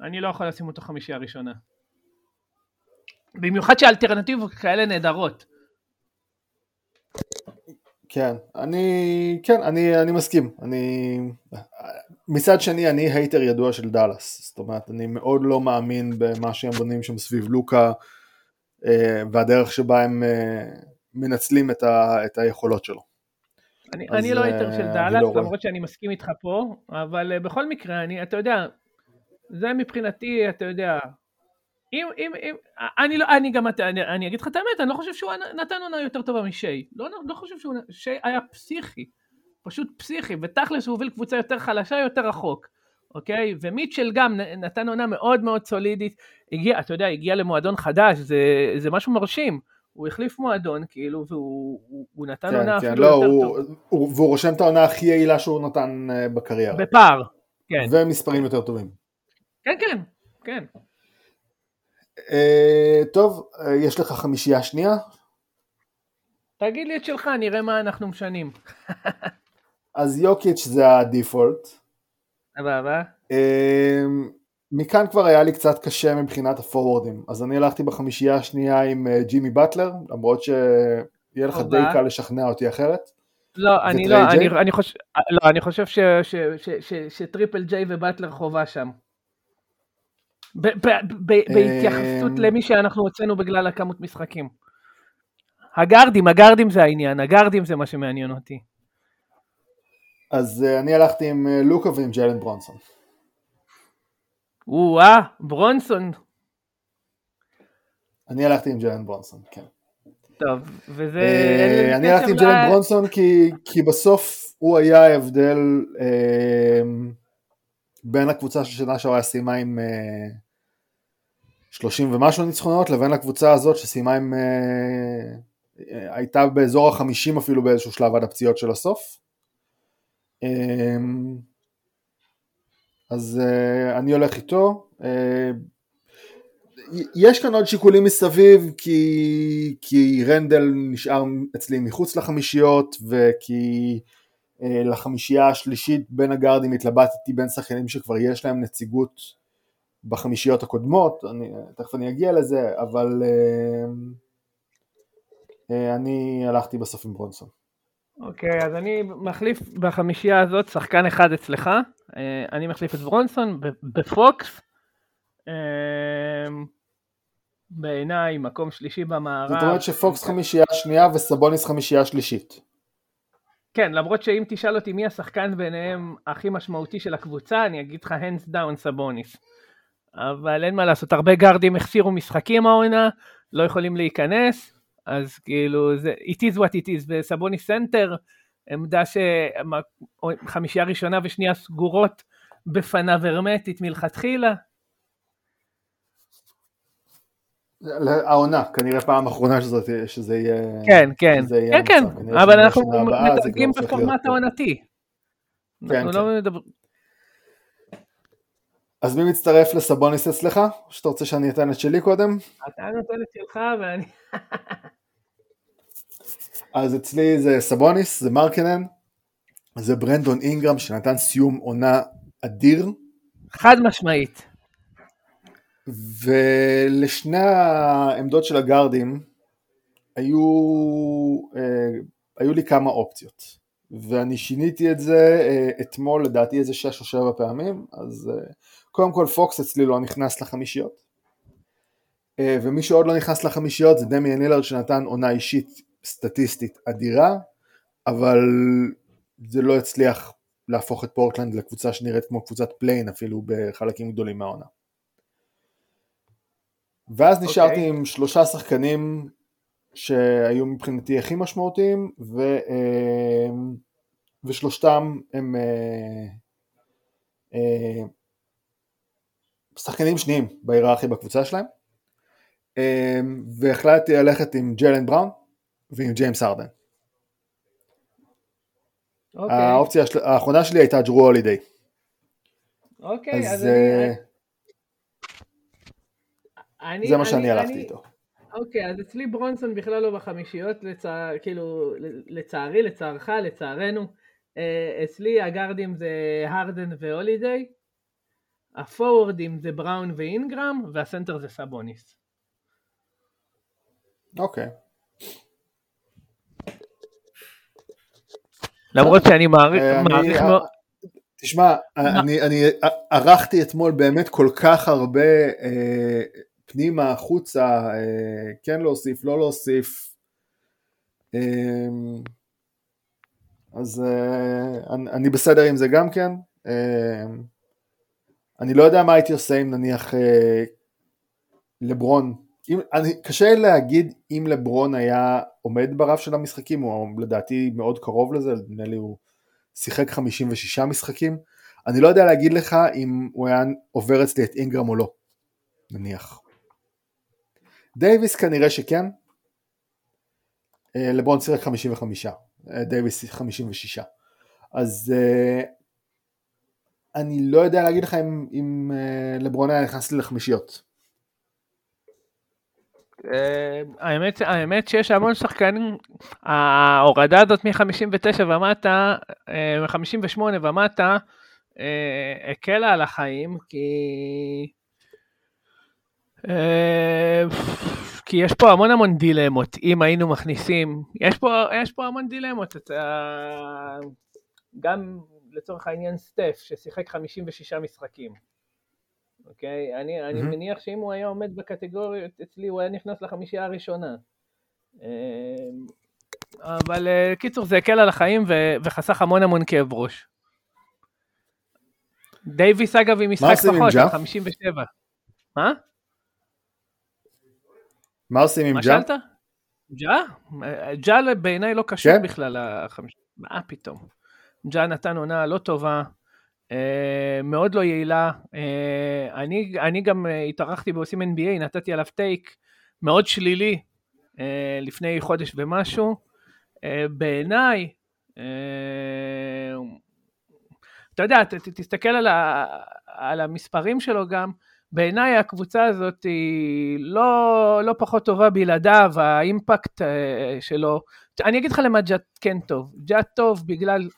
אני לא יכול לשים אותו חמישייה ראשונה. במיוחד שהאלטרנטיבות כאלה נהדרות. כן, אני, כן, אני, אני מסכים. אני, מצד שני, אני hater ידוע של דאלאס. זאת אומרת, אני מאוד לא מאמין במה שהם בונים שם סביב לוקה, אה, והדרך שבה הם אה, מנצלים את, ה, את היכולות שלו. אני, אני לא hater של אה, דאלאס, לא למרות שאני מסכים איתך פה, אבל בכל מקרה, אני, אתה יודע, זה מבחינתי, אתה יודע, אם, אם, אם, אני לא, אני גם, אני, אני אגיד לך את האמת, אני לא חושב שהוא נתן עונה יותר טובה משי. לא, לא חושב שהוא, שי היה פסיכי. פשוט פסיכי, ותכלס הוא הוביל קבוצה יותר חלשה, יותר רחוק. אוקיי? ומיטשל גם נתן עונה מאוד מאוד סולידית. הגיע, אתה יודע, הגיע למועדון חדש, זה, זה משהו מרשים. הוא החליף מועדון, כאילו, והוא הוא, הוא נתן כן, עונה כן, אפילו לא, יותר הוא, טוב. הוא, והוא רושם את העונה הכי יעילה שהוא נתן אה, בקריירה. בפער, כן. ומספרים יותר טובים. כן, כן, כן. Uh, טוב, uh, יש לך חמישייה שנייה? תגיד לי את שלך, נראה מה אנחנו משנים. אז יוקיץ' זה הדיפולט. סבבה. Uh, מכאן כבר היה לי קצת קשה מבחינת הפורוורדים, אז אני הלכתי בחמישייה השנייה עם uh, ג'ימי באטלר, למרות שיהיה לך די קל לשכנע אותי אחרת. לא, אני לא, אני, אני, חושב, לא, אני חושב שטריפל ג'יי ובטלר חובה שם. בהתייחסות אה, למי שאנחנו הוצאנו בגלל הכמות משחקים. הגארדים, הגארדים זה העניין, הגארדים זה מה שמעניין אותי. אז uh, אני הלכתי עם uh, לוקה ועם ג'לן ברונסון. או-אה, ברונסון. אני הלכתי עם ג'לן ברונסון, כן. טוב, וזה... אני הלכתי עם ג'לן ברונסון כי, כי בסוף הוא היה ההבדל בין הקבוצה של שנה שעברה סיימה עם... Uh, 30 ומשהו ניצחונות לבין הקבוצה הזאת שסיימה עם... אה, הייתה באזור החמישים אפילו באיזשהו שלב עד הפציעות של הסוף. אה, אז אה, אני הולך איתו. אה, יש כאן עוד שיקולים מסביב כי, כי רנדל נשאר אצלי מחוץ לחמישיות וכי אה, לחמישייה השלישית בין הגארדים התלבטתי בין שחקנים שכבר יש להם נציגות בחמישיות הקודמות, אני, תכף אני אגיע לזה, אבל אה, אה, אני הלכתי בסוף עם ברונסון. אוקיי, okay, אז אני מחליף בחמישייה הזאת שחקן אחד אצלך, אה, אני מחליף את ברונסון בפוקס, בעיניי מקום שלישי במערב. זאת אומרת שפוקס חמישייה שנייה וסבוניס חמישייה שלישית. כן, למרות שאם תשאל אותי מי השחקן ביניהם הכי משמעותי של הקבוצה, אני אגיד לך hands down סבוניס. אבל אין מה לעשות, הרבה גארדים החסירו משחקים העונה, לא יכולים להיכנס, אז כאילו, זה, it is what it is, וסבוניס סנטר, עמדה שחמישייה ראשונה ושנייה סגורות בפניו הרמטית מלכתחילה. העונה, כנראה פעם אחרונה שזאת, שזה יהיה... כן, כן, כן, כן, אבל אנחנו מדרגים בפורמט העונתי. כן, אנחנו כן. לא מדברים... אז מי מצטרף לסבוניס אצלך? או שאתה רוצה שאני אתן את שלי קודם? אתה נותן את שלך ואני... (laughs) אז אצלי זה סבוניס, זה מרקנן, זה ברנדון אינגרם שנתן סיום עונה אדיר. חד משמעית. ולשני העמדות של הגארדים היו, אה, היו לי כמה אופציות. ואני שיניתי את זה אה, אתמול לדעתי איזה שש או שבע פעמים, אז אה, קודם כל פוקס אצלי לא נכנס לחמישיות, אה, ומי שעוד לא נכנס לחמישיות זה דמיאן לילארד שנתן עונה אישית סטטיסטית אדירה, אבל זה לא הצליח להפוך את פורטלנד לקבוצה שנראית כמו קבוצת play-in אפילו בחלקים גדולים מהעונה. ואז נשארתי okay. אוקיי. עם שלושה שחקנים שהיו מבחינתי הכי משמעותיים ו, אה, ושלושתם הם אה, שחקנים שניים בהיררכיה בקבוצה שלהם והחלטתי ללכת עם ג'לן בראון ועם ג'יימס ארדן. Okay. אוקיי. האופציה האחרונה שלי הייתה ג'רו הולידיי. אוקיי, אז, אז אני... אני... זה מה שאני הלכתי איתו. אוקיי, אז אצלי ברונסון בכלל לא בחמישיות, לצע... כאילו, לצערי, לצערך, לצערנו. אה, אצלי הגארדים זה הרדן והולידיי, הפורורדים זה בראון ואינגרם, והסנטר זה סבוניס. אוקיי. למרות שאני מעריך אה, מאוד... תשמע, אני ערכתי אתמול באמת כל כך הרבה אה, פנימה, החוצה, אה, כן להוסיף, לא להוסיף. אה, אז אה, אני בסדר עם זה גם כן. אני לא יודע מה הייתי עושה אם נניח לברון, אם, אני, קשה להגיד אם לברון היה עומד ברף של המשחקים, הוא לדעתי מאוד קרוב לזה, נדמה לי הוא שיחק 56 משחקים, אני לא יודע להגיד לך אם הוא היה עובר אצלי את אינגרם או לא, נניח. דייוויס כנראה שכן, אה, לברון שיחק 55, אה, דייוויס 56, אז אה, אני לא יודע להגיד לך אם, אם לברון היה נכנס לחמישיות. האמת, האמת שיש המון שחקנים, ההורדה הזאת מ-59 ומטה, מ-58 ומטה, הקלה על החיים, כי אה, כי יש פה המון המון דילמות, אם היינו מכניסים, יש פה, יש פה המון דילמות, אתה, גם לצורך העניין סטף, ששיחק 56 משחקים, אוקיי? אני, mm-hmm. אני מניח שאם הוא היה עומד בקטגוריות אצלי, הוא היה נכנס לחמישייה הראשונה. אה, אבל אה, קיצור, זה הקל על החיים ו- וחסך המון המון כאב ראש. דייוויס אגב עם משחק פחות, 57. מה? מה עושים עם ג'ה? מה שאלת? ג'ה? ג'ה בעיניי לא קשור כן? בכלל. מה פתאום? ג'ה נתן עונה לא טובה, אה, מאוד לא יעילה. אה, אני, אני גם אה, התארחתי בעושים NBA, נתתי עליו טייק מאוד שלילי לפני חודש ומשהו. בעיניי, אתה יודע, ת, תסתכל על, ה, על המספרים שלו גם, בעיניי הקבוצה הזאת היא לא, לא פחות טובה בלעדיו, האימפקט שלו. אני אגיד לך למה ג'אט כן טוב. ג'אט טוב בגלל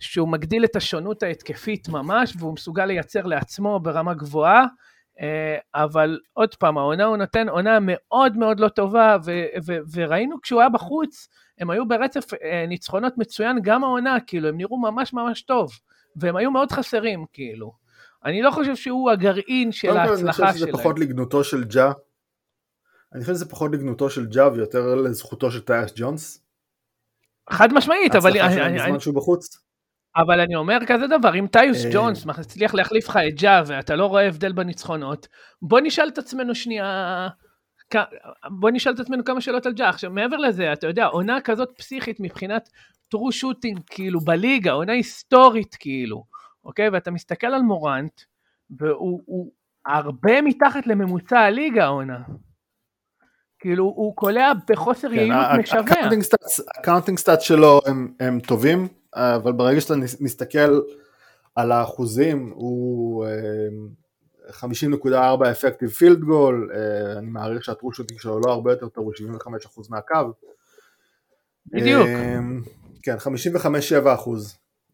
שהוא מגדיל את השונות ההתקפית ממש, והוא מסוגל לייצר לעצמו ברמה גבוהה, אה, אבל עוד פעם, העונה הוא נותן עונה מאוד מאוד לא טובה, ו- ו- וראינו כשהוא היה בחוץ, הם היו ברצף אה, ניצחונות מצוין גם העונה, כאילו, הם נראו ממש ממש טוב, והם היו מאוד חסרים, כאילו. אני לא חושב שהוא הגרעין של ההצלחה שלהם. אני חושב שזה פחות לגנותו של ג'ה. אני חושב שזה פחות לגנותו של ג'ה ויותר לזכותו של טייס ג'ונס. חד משמעית, אבל... ההצלחה שלהם בזמן שהוא בחוץ. אבל אני אומר כזה דבר, אם טיוס אה. ג'ונס מצליח להחליף לך את ג'ה ואתה לא רואה הבדל בניצחונות, בוא נשאל את עצמנו שנייה, בוא נשאל את עצמנו כמה שאלות על ג'ה. עכשיו מעבר לזה, אתה יודע, עונה כזאת פסיכית מבחינת true shooting, כאילו בליגה, עונה היסטורית כאילו. אוקיי? ואתה מסתכל על מורנט, והוא הרבה מתחת לממוצע הליגה העונה. כאילו, הוא קולע בחוסר כן, יעילות משווע. ה counting stats שלו הם, הם טובים, אבל ברגע שאתה מסתכל על האחוזים, הוא 50.4 אפקטיב פילד גול, אני מעריך שהטרושוטינג שלו לא הרבה יותר טוב, הוא 75% מהקו. בדיוק. כן, 55-7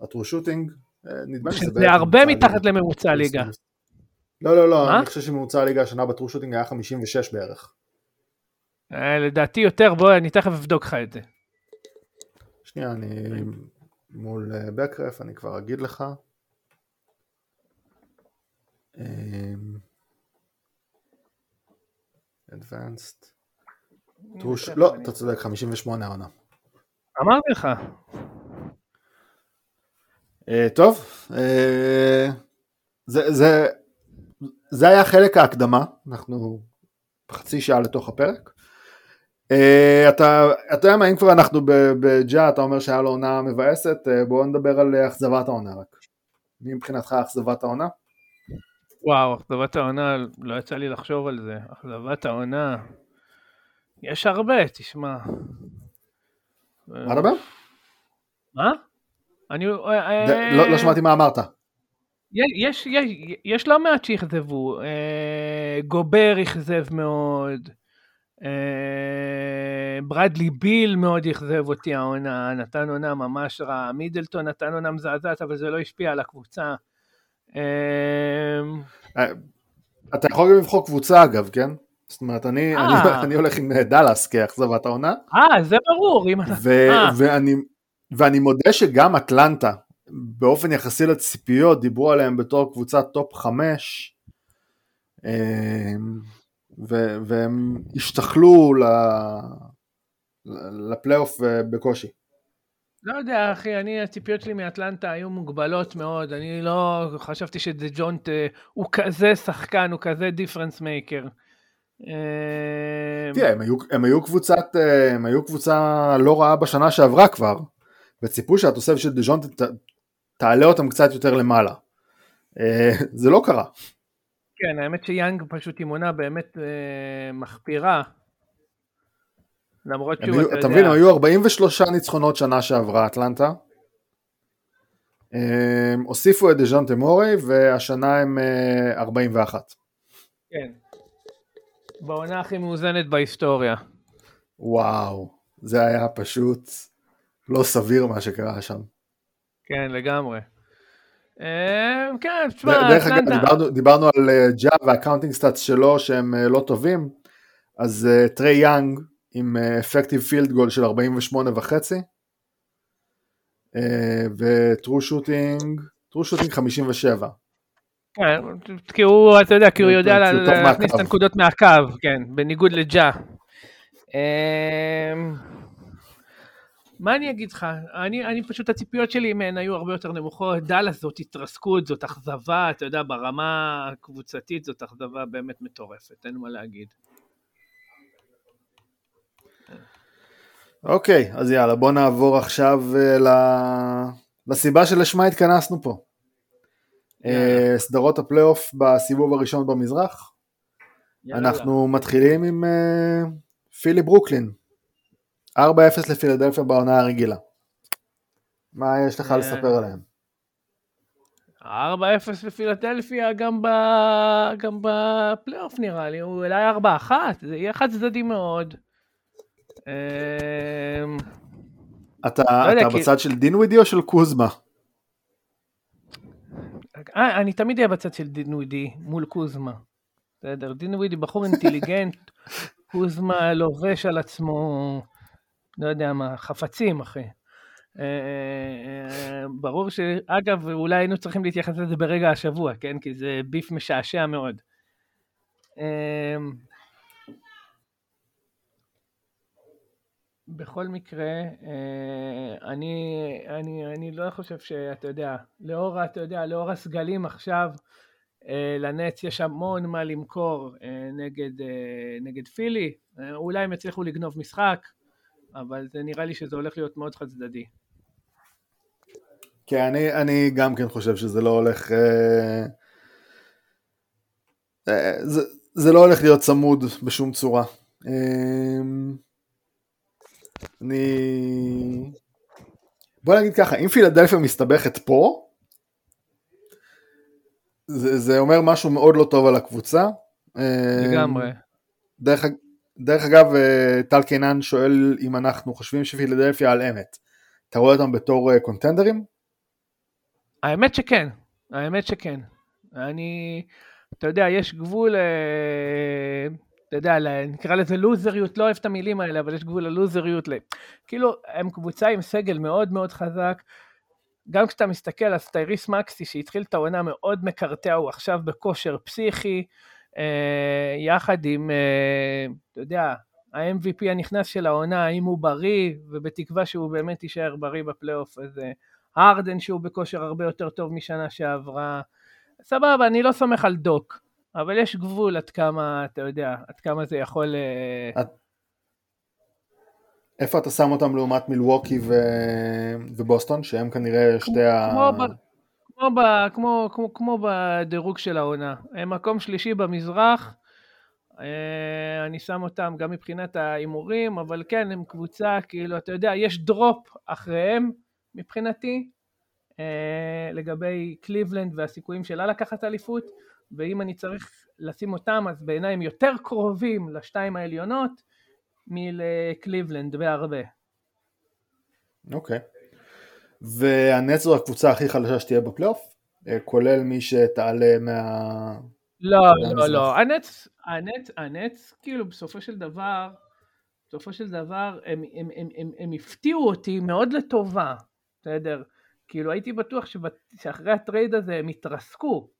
הטרושוטינג, נדמה לי שזה הרבה מתחת לממוצע ליגה. לא, לא, לא, אני חושב שממוצע הליגה השנה בטרושוטינג היה 56 בערך. אה, לדעתי יותר, בוא, אני תכף אבדוק לך את זה. שנייה, אני מול בקרף, אני כבר אגיד לך. Advanced. לא, אתה צודק, 58 העונה. אמרתי לך. טוב, זה, זה, זה היה חלק ההקדמה, אנחנו חצי שעה לתוך הפרק. Uh, אתה, אתה יודע מה, אם כבר אנחנו בג'ה, אתה אומר שהיה לו עונה מבאסת, uh, בואו נדבר על אכזבת העונה רק. מי מבחינתך אכזבת העונה? וואו, אכזבת העונה, לא יצא לי לחשוב על זה. אכזבת העונה, יש הרבה, תשמע. מה דבר? מה? אני... לא, לא שמעתי מה אמרת. יש, יש, יש לא מעט שאכזבו, גובר אכזב מאוד, ברדלי ביל מאוד אכזב אותי העונה, נתן עונה ממש רע, מידלטון נתן עונה מזעזעת, אבל זה לא השפיע על הקבוצה. אתה יכול גם לבחור קבוצה אגב, כן? זאת אומרת, אני, אני, אני הולך עם דאלאס כאכזבת העונה. אה, זה ברור. ו- ואני, ואני מודה שגם אטלנטה, באופן יחסי לציפיות, דיברו עליהם בתור קבוצת טופ חמש, ו- והם השתחלו לפלייאוף בקושי. לא יודע, אחי, אני, הציפיות שלי מאטלנטה היו מוגבלות מאוד. אני לא חשבתי שדז'ונטה, הוא כזה שחקן, הוא כזה difference maker. תראה, הם היו, הם היו קבוצת, הם היו קבוצה לא רעה בשנה שעברה כבר, וציפו שהתוספת של דז'ונטה ת, תעלה אותם קצת יותר למעלה. זה לא קרה. כן, האמת שיאנג פשוט עם עונה באמת מחפירה. למרות שהוא, אתה, אתה מבין, היו 43 ניצחונות שנה שעברה, אטלנטה. הם הוסיפו את דז'ונטה מורי, והשנה הם 41. כן. בעונה הכי מאוזנת בהיסטוריה. וואו, זה היה פשוט לא סביר מה שקרה שם. כן, לגמרי. כן, תשמע, דרך אגב, דיברנו, דיברנו על ג'ה וה counting stats שלו שהם לא טובים, אז טרי יאנג עם effective field goal של 48 וחצי, וטרו שוטינג, טרו שוטינג 57. כן, כי הוא, אתה יודע, כי הוא יודע להכניס את הנקודות מהקו, כן, בניגוד לג'ה. מה אני אגיד לך, אני, אני פשוט הציפיות שלי מהן היו הרבה יותר נמוכות, דאלאס זאת התרסקות, זאת אכזבה, אתה יודע, ברמה הקבוצתית זאת אכזבה באמת מטורפת, אין מה להגיד. אוקיי, אז יאללה, בוא נעבור עכשיו לסיבה שלשמה התכנסנו פה. אה, סדרות הפלייאוף בסיבוב הראשון במזרח. אנחנו מתחילים עם אה, פילי ברוקלין. 4-0 לפילדלפיה בעונה הרגילה. מה יש לך לספר עליהם? 4-0 לפילדלפיה גם, ב... גם בפלייאוף נראה לי, הוא אולי 4-1, זה יהיה חד צדדי מאוד. אמ, אתה, לא אתה בצד של דינווידי או של קוזמה? אה, אני תמיד אהיה בצד של דינווידי מול קוזמה. בסדר, דינווידי בחור אינטליגנט, (laughs) קוזמה לובש על עצמו, לא יודע מה, חפצים, אחי. אה, אה, ברור שאגב, אולי היינו צריכים להתייחס לזה ברגע השבוע, כן? כי זה ביף משעשע מאוד. בכל מקרה, אה, אני, אני, אני לא חושב שאתה יודע, לאור, אתה יודע, לאור הסגלים עכשיו, אה, לנץ יש המון מה למכור אה, נגד, נגד פילי, אולי הם יצליחו לגנוב משחק, אבל זה נראה לי שזה הולך להיות מאוד חד צדדי. כן, אני, אני גם כן חושב שזה לא הולך... זה, זה לא הולך להיות צמוד בשום צורה. אני... בוא נגיד ככה, אם פילדלפיה מסתבכת פה, זה, זה אומר משהו מאוד לא טוב על הקבוצה. לגמרי. דרך, דרך אגב, אה, טל קינן שואל אם אנחנו חושבים שפילדלפיה על אמת. אתה רואה אותם בתור אה, קונטנדרים? האמת שכן, האמת שכן. אני, אתה יודע, יש גבול... אה, אתה יודע, נקרא לזה לוזריות, לא אוהב את המילים האלה, אבל יש גבול ללוזריות. כאילו, הם קבוצה עם סגל מאוד מאוד חזק. גם כשאתה מסתכל על סטייריס מקסי, שהתחיל את העונה מאוד מקרטע, הוא עכשיו בכושר פסיכי, יחד עם, אה, אתה יודע, ה-MVP הנכנס של העונה, האם הוא בריא, ובתקווה שהוא באמת יישאר בריא בפלייאוף, אז אה, ארדן שהוא בכושר הרבה יותר טוב משנה שעברה. סבבה, אני לא סומך על דוק, אבל יש גבול עד כמה, אתה יודע, עד כמה זה יכול... אה, את... איפה אתה שם אותם לעומת מילווקי ו... ובוסטון, שהם כנראה שתי ה... כמו. כמו, ב... כמו, כמו, כמו בדירוג של העונה. הם מקום שלישי במזרח, אה, אני שם אותם גם מבחינת ההימורים, אבל כן, הם קבוצה, כאילו, אתה יודע, יש דרופ אחריהם מבחינתי, אה, לגבי קליבלנד והסיכויים שלה לקחת אליפות, ואם אני צריך לשים אותם, אז בעיניי הם יותר קרובים לשתיים העליונות מלקליבלנד בהרבה. אוקיי. Okay. והנץ זו הקבוצה הכי חלשה שתהיה בפלייאוף? אה, כולל מי שתעלה מה... לא, לא, לא. הנץ, הנץ, הנץ, כאילו בסופו של דבר, בסופו של דבר, הם, הם, הם, הם, הם הפתיעו אותי מאוד לטובה, בסדר? כאילו הייתי בטוח שבת, שאחרי הטרייד הזה הם יתרסקו,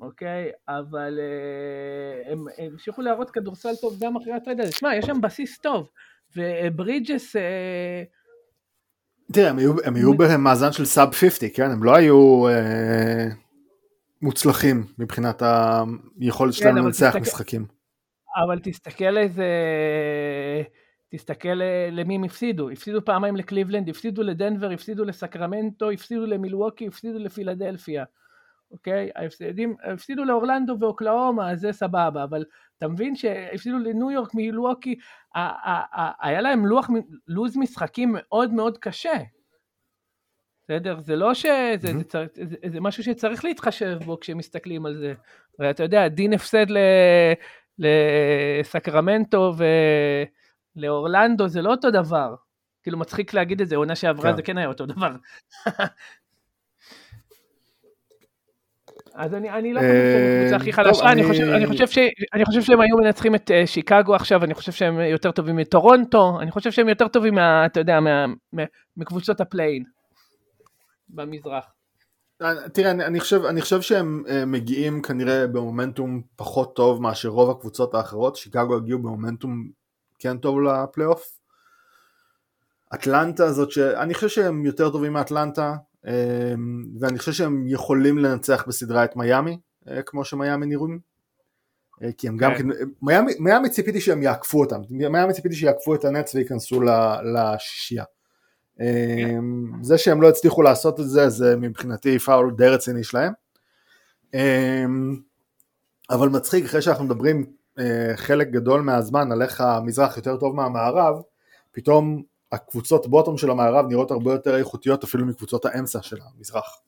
אוקיי? אבל אה, הם המשיכו להראות כדורסל טוב גם אחרי הטרייד הזה. שמע, יש שם בסיס טוב, וברידג'ס... אה, תראה, הם היו, הם היו במאזן של sub 50, כן? הם לא היו... אה... מוצלחים מבחינת היכולת כן, שלהם לנצח תסתכל... משחקים. אבל תסתכל איזה... תסתכל למי הם הפסידו, הפסידו פעמיים לקליבלנד, הפסידו לדנבר, הפסידו לסקרמנטו, הפסידו למילווקי, הפסידו לפילדלפיה, אוקיי? ההפסדים, הפסידו לאורלנדו ואוקלאומה, זה סבבה, אבל אתה מבין שהפסידו לניו יורק מילווקי, היה להם לוח, לוז משחקים מאוד מאוד קשה, בסדר? זה לא שזה, mm-hmm. זה, זה, זה, זה משהו שצריך להתחשב בו כשמסתכלים על זה. ואתה יודע, דין הפסד ל, לסקרמנטו ולאורלנדו זה לא אותו דבר. כאילו מצחיק להגיד את זה, עונה שעברה כן. זה כן היה אותו דבר. (laughs) אז אני, אני לא חושב שהם הקבוצה הכי אה, חלשה, אני, חושב, אני, חושב ש, אני חושב שהם היו מנצחים את אה, שיקגו עכשיו, אני חושב שהם יותר טובים מטורונטו, אני חושב שהם יותר טובים מה, אתה יודע, מה, מקבוצות ה play-in. במזרח. תראה, אני, אני, חושב, אני חושב שהם מגיעים כנראה במומנטום פחות טוב מאשר רוב הקבוצות האחרות, שיקגו הגיעו במומנטום כן טוב לפלייאוף. אטלנטה זאת ש... אני חושב שהם יותר טובים מאטלנטה, ואני חושב שהם יכולים לנצח בסדרה את מיאמי, uh, כמו שמיאמי נראים. Uh, כי הם גם כן, כן מיאמי, מיאמי ציפיתי שהם יעקפו אותם, מיאמי ציפיתי שיעקפו את הנץ וייכנסו לשישייה. אמ, זה שהם לא הצליחו לעשות את זה, זה מבחינתי פאול די רציני שלהם. אמ, אבל מצחיק, אחרי שאנחנו מדברים אה, חלק גדול מהזמן על איך המזרח יותר טוב מהמערב, פתאום הקבוצות בוטום של המערב נראות הרבה יותר איכותיות אפילו מקבוצות האמצע של המזרח.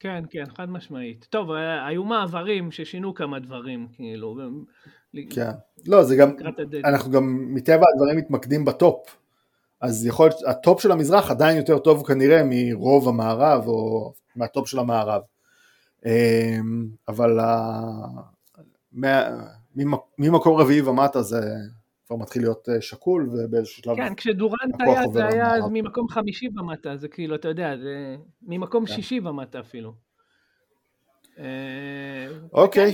כן, כן, חד משמעית. טוב, אה, היו מעברים ששינו כמה דברים, כאילו. כן, לא, זה גם, אנחנו גם מטבע הדברים מתמקדים בטופ, אז יכול להיות, הטופ של המזרח עדיין יותר טוב כנראה מרוב המערב או מהטופ של המערב. אמ, אבל ממקום רביעי ומטה זה כבר מתחיל להיות אה, שקול ובאיזשהו שלב... כן, כשדורנט היה זה היה אז ממקום חמישי ומטה, זה כאילו, אתה יודע, זה ממקום כן. שישי ומטה אפילו. אה, אוקיי.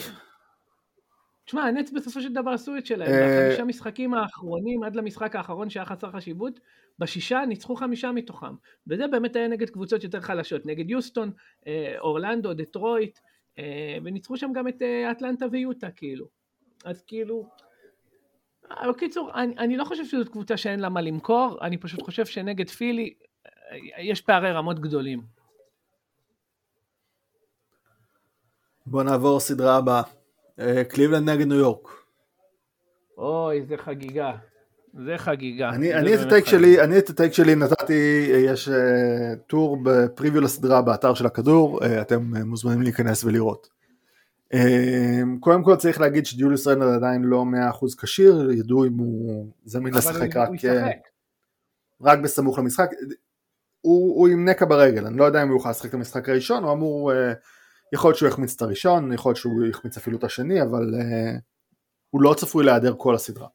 תשמע, הנץ בסופו של דבר עשו את שלהם, אה, בחמישה משחקים האחרונים עד למשחק האחרון שהיה חסר חשיבות, בשישה ניצחו חמישה מתוכם, וזה באמת היה נגד קבוצות יותר חלשות, נגד יוסטון, אורלנדו, דטרויט, וניצחו שם גם את אטלנטה ויוטה כאילו, אז כאילו, בקיצור, אני, אני לא חושב שזאת קבוצה שאין לה מה למכור, אני פשוט חושב שנגד פילי יש פערי רמות גדולים. בוא נעבור סדרה הבאה. אה, קליבלנד נגד ניו יורק. אוי, זה חגיגה. זה חגיגה. אני, אני את הטייק שלי, אני את הטייק שלי נתתי, יש uh, טור בפריוויו לסדרה באתר של הכדור, uh, אתם uh, מוזמנים להיכנס ולראות. Uh, קודם כל צריך להגיד שדיוליוס רנר עדיין לא 100% כשיר, ידעו אם הוא זמין לשחק רק, רק בסמוך למשחק. הוא, הוא עם נקע ברגל, אני לא יודע אם הוא יוכל לשחק את המשחק הראשון, הוא אמור... Uh, יכול להיות שהוא יחמיץ את הראשון, יכול להיות שהוא יחמיץ אפילו את השני, אבל uh, הוא לא צפוי להיעדר כל הסדרה.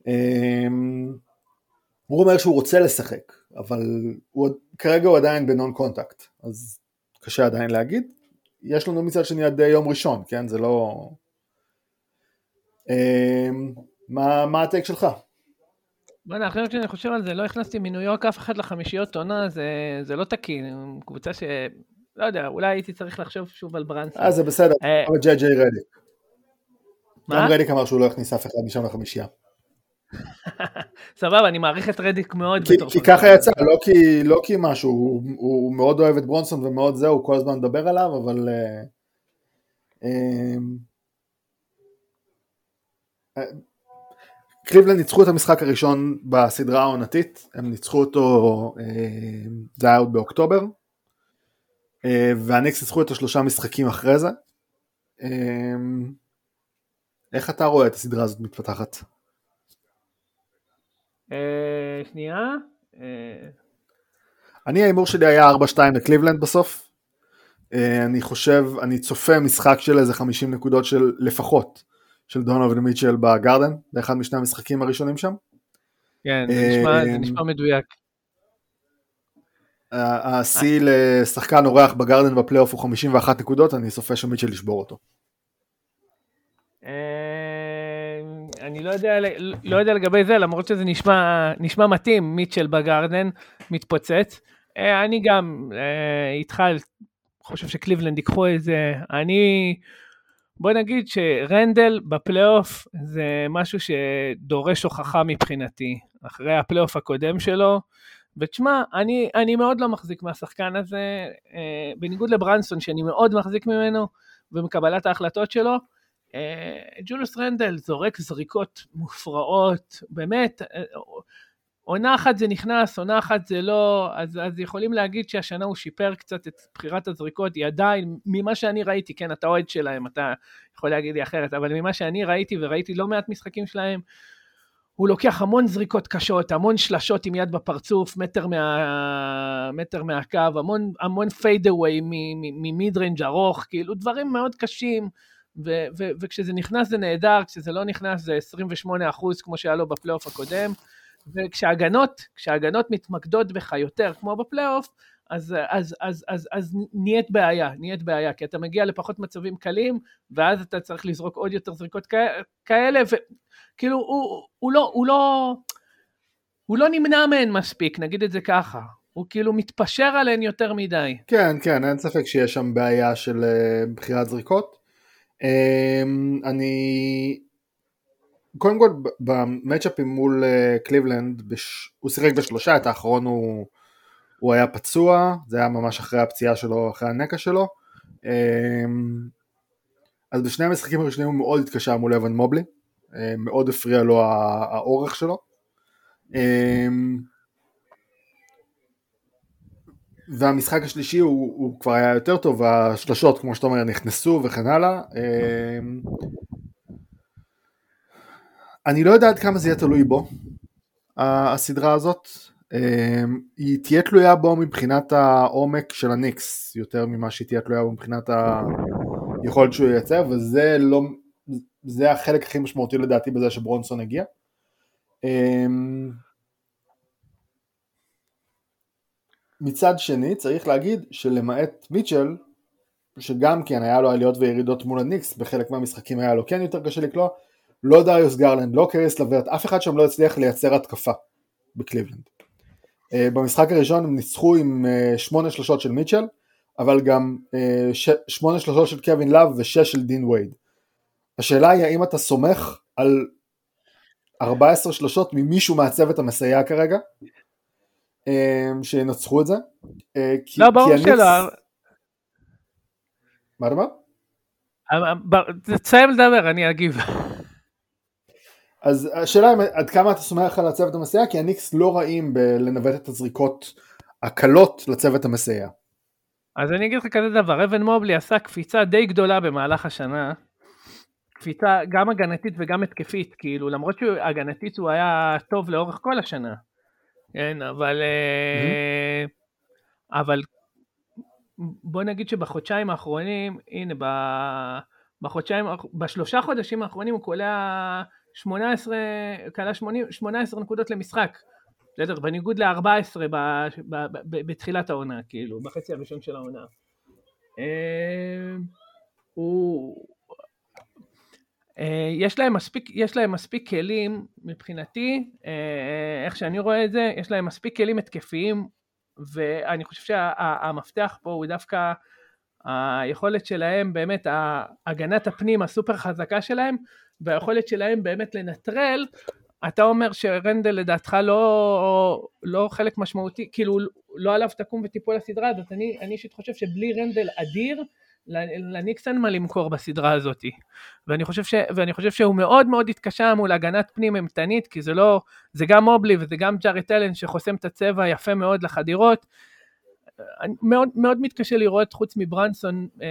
Um, הוא אומר שהוא רוצה לשחק, אבל הוא, כרגע הוא עדיין בנון קונטקט, אז קשה עדיין להגיד. יש לנו מצד שני עד יום ראשון, כן? זה לא... Um, מה, מה הטייק שלך? בוא'נה, אחרי שאני חושב על זה, לא הכנסתי מניו יורק אף אחד לחמישיות עונה, זה, זה לא תקין, קבוצה ש... לא יודע, אולי הייתי צריך לחשוב שוב על ברנסון. אה, זה בסדר, אה, אבל ג'יי ג'יי רדיק. גם רדיק אמר שהוא לא הכניס אף אחד משם לחמישייה. (laughs) סבבה, אני מעריך את רדיק מאוד כי. ככה יצא, לא כי, לא כי משהו, הוא, הוא מאוד אוהב את ברונסון ומאוד זה, הוא כל הזמן מדבר עליו, אבל... אה, קליבלנד ניצחו את המשחק הראשון בסדרה העונתית, הם ניצחו אותו, אה, זה היה עוד באוקטובר, והניקס ניצחו את השלושה משחקים אחרי זה. אה, איך אתה רואה את הסדרה הזאת מתפתחת? אה, שנייה. אה, אני ההימור שלי היה 4-2 לקליבלנד בסוף. אה, אני חושב, אני צופה משחק של איזה 50 נקודות של לפחות של דונובל מיטשל בגרדן, באחד משני המשחקים הראשונים שם. כן, זה נשמע- זה נשמע מדויק. השיא לשחקן אורח בגרדן בפלייאוף הוא 51 נקודות, אני צופה שמיטשל ישבור אותו. אני לא יודע, לא יודע לגבי זה, למרות שזה נשמע, נשמע מתאים, מיטשל בגרדן מתפוצץ. אה, אני גם אה, איתך, חושב שקליבלנד ייקחו את זה. אני, בוא נגיד שרנדל בפלייאוף זה משהו שדורש הוכחה מבחינתי. אחרי הפלייאוף הקודם שלו, ותשמע, אני, אני מאוד לא מחזיק מהשחקן הזה, אה, בניגוד לברנסון שאני מאוד מחזיק ממנו ומקבלת ההחלטות שלו, ג'וליוס רנדל זורק זריקות מופרעות, באמת, אה, עונה אחת זה נכנס, עונה אחת זה לא, אז, אז יכולים להגיד שהשנה הוא שיפר קצת את בחירת הזריקות, היא עדיין, ממה שאני ראיתי, כן, אתה אוהד שלהם, אתה יכול להגיד לי אחרת, אבל ממה שאני ראיתי, וראיתי לא מעט משחקים שלהם, הוא לוקח המון זריקות קשות, המון שלשות עם יד בפרצוף, מטר, מה, מטר מהקו, המון, המון fadeaway מ mid-range ארוך, כאילו דברים מאוד קשים, ו- ו- וכשזה נכנס זה נהדר, כשזה לא נכנס זה 28 אחוז כמו שהיה לו בפלייאוף הקודם, וכשההגנות, כשההגנות מתמקדות בך יותר כמו בפלייאוף, אז, אז, אז, אז, אז נהיית בעיה, נהיית בעיה, כי אתה מגיע לפחות מצבים קלים, ואז אתה צריך לזרוק עוד יותר זריקות כ- כאלה, וכאילו הוא, הוא לא, הוא לא, הוא לא נמנע מהן מספיק, נגיד את זה ככה. הוא כאילו מתפשר עליהן יותר מדי. כן, כן, אין ספק שיש שם בעיה של אה, בחירת זריקות. אמ, אני... קודם כל, במצ'אפים מול אה, קליבלנד, בש... הוא שיחק בשלושה, את האחרון הוא, הוא היה פצוע, זה היה ממש אחרי הפציעה שלו, אחרי הנקע שלו. אמ, אז בשני המשחקים הראשונים הוא מאוד התקשה מול אבן מובלי, אה, מאוד הפריע לו הא- האורך שלו. אמ, והמשחק השלישי הוא, הוא כבר היה יותר טוב, השלשות כמו שאתה אומר נכנסו וכן הלאה. אמ, אני לא יודע עד כמה זה יהיה תלוי בו, הסדרה הזאת. אמ, היא תהיה תלויה בו מבחינת העומק של הניקס, יותר ממה שהיא תהיה תלויה בו מבחינת היכולת שהוא ייצר, וזה לא, זה החלק הכי משמעותי לדעתי בזה שברונסון הגיע. מצד שני צריך להגיד שלמעט מיטשל שגם כן היה לו עליות וירידות מול הניקס בחלק מהמשחקים היה לו כן יותר קשה לקלוע לא דריוס גרלנד, לא קריס לברט, אף אחד שם לא הצליח לייצר התקפה בקליבלנד. אה, במשחק הראשון הם ניצחו עם אה, שמונה שלושות של מיטשל אבל גם אה, ש- שמונה שלושות של קווין לאב ושש של דין וייד. השאלה היא האם אתה סומך על 14 שלושות ממישהו מהצוות המסייע כרגע שינצחו את זה. אה, כי, לא, ברור שלא. מה אתה אומר? תסיים לדבר, אני אגיב. אז השאלה היא עד כמה אתה סומך על הצוות המסייע כי הניקס לא רעים בלנווט את הזריקות הקלות לצוות המסייע. אז אני אגיד לך כזה דבר, אבן מובלי עשה קפיצה די גדולה במהלך השנה. קפיצה גם הגנתית וגם התקפית, כאילו למרות שהגנתית הוא היה טוב לאורך כל השנה. כן, אבל... אה, אבל בוא נגיד שבחודשיים האחרונים, הנה, ב- בחודשיים, בשלושה חודשים האחרונים הוא קולע 18, קלע 80 18 נקודות למשחק. בסדר, בניגוד ל-14 ב- ב- ב- בתחילת העונה, כאילו, בחצי הראשון של העונה. אה, הוא... יש להם מספיק, יש להם מספיק כלים, מבחינתי, איך שאני רואה את זה, יש להם מספיק כלים התקפיים, ואני חושב שהמפתח פה הוא דווקא היכולת שלהם, באמת, הגנת הפנים הסופר חזקה שלהם, והיכולת שלהם באמת לנטרל, אתה אומר שרנדל לדעתך לא, לא חלק משמעותי, כאילו לא עליו תקום ותיפול הסדרה הזאת, אני אישית חושב שבלי רנדל אדיר, לניקס אין מה למכור בסדרה הזאת. ואני חושב, ש, ואני חושב שהוא מאוד מאוד התקשה מול הגנת פנים אימתנית, כי זה לא, זה גם מובלי וזה גם ג'ארט אלן שחוסם את הצבע יפה מאוד לחדירות, אני מאוד, מאוד מתקשה לראות חוץ מברנסון אה,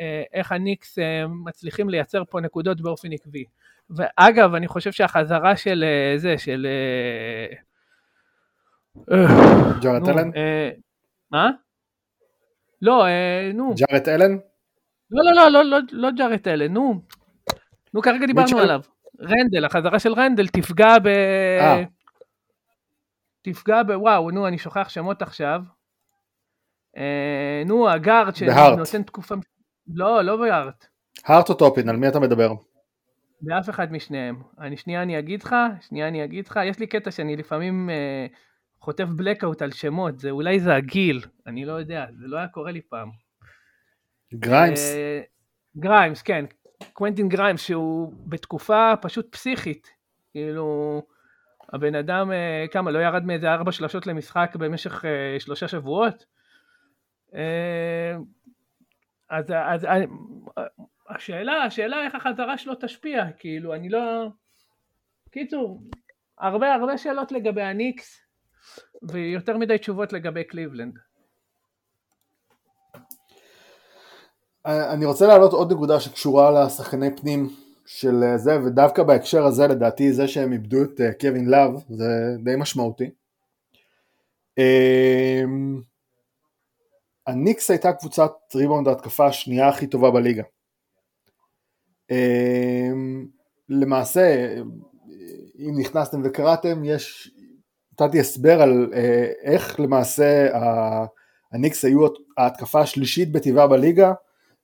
אה, איך הניקס אה, מצליחים לייצר פה נקודות באופן עקבי. ואגב, אני חושב שהחזרה של אה, זה, של... אה, אה, ג'ארט אלן? מה? לא, אה, נו. ג'ארט אלן? לא, לא, לא, לא, לא, לא ג'ארט אלן, נו. נו, כרגע דיברנו עליו. רנדל, החזרה של רנדל תפגע ב... תפגע ב... וואו, נו, אני שוכח שמות עכשיו. אה, נו, ה guard שנותן תקופה... לא, לא בהארט. הארט או טופין, על מי אתה מדבר? באף אחד משניהם. אני שנייה אני אגיד לך, שנייה אני אגיד לך, יש לי קטע שאני לפעמים אה, חוטף blackout על שמות, זה אולי זה הגיל, אני לא יודע, זה לא היה קורה לי פעם. גריימס. אה, גריימס, כן. קוונטין גריימס שהוא בתקופה פשוט פסיכית. כאילו, הבן אדם, אה, כמה, לא ירד מאיזה ארבע שלשות למשחק במשך אה, שלושה שבועות? אז, אז השאלה, השאלה איך החזרה שלו תשפיע, כאילו, אני לא... קיצור, הרבה הרבה שאלות לגבי הניקס, ויותר מדי תשובות לגבי קליבלנד. אה, אני רוצה להעלות עוד נקודה שקשורה לשחקני פנים של זה, ודווקא בהקשר הזה לדעתי זה שהם איבדו את קווין לאב, זה די משמעותי. הניקס הייתה קבוצת ריבאונד ההתקפה השנייה הכי טובה בליגה. אמ, למעשה, אם נכנסתם וקראתם, יש, נתתי הסבר על אה, איך למעשה הניקס היו ההתקפה השלישית בטבעה בליגה,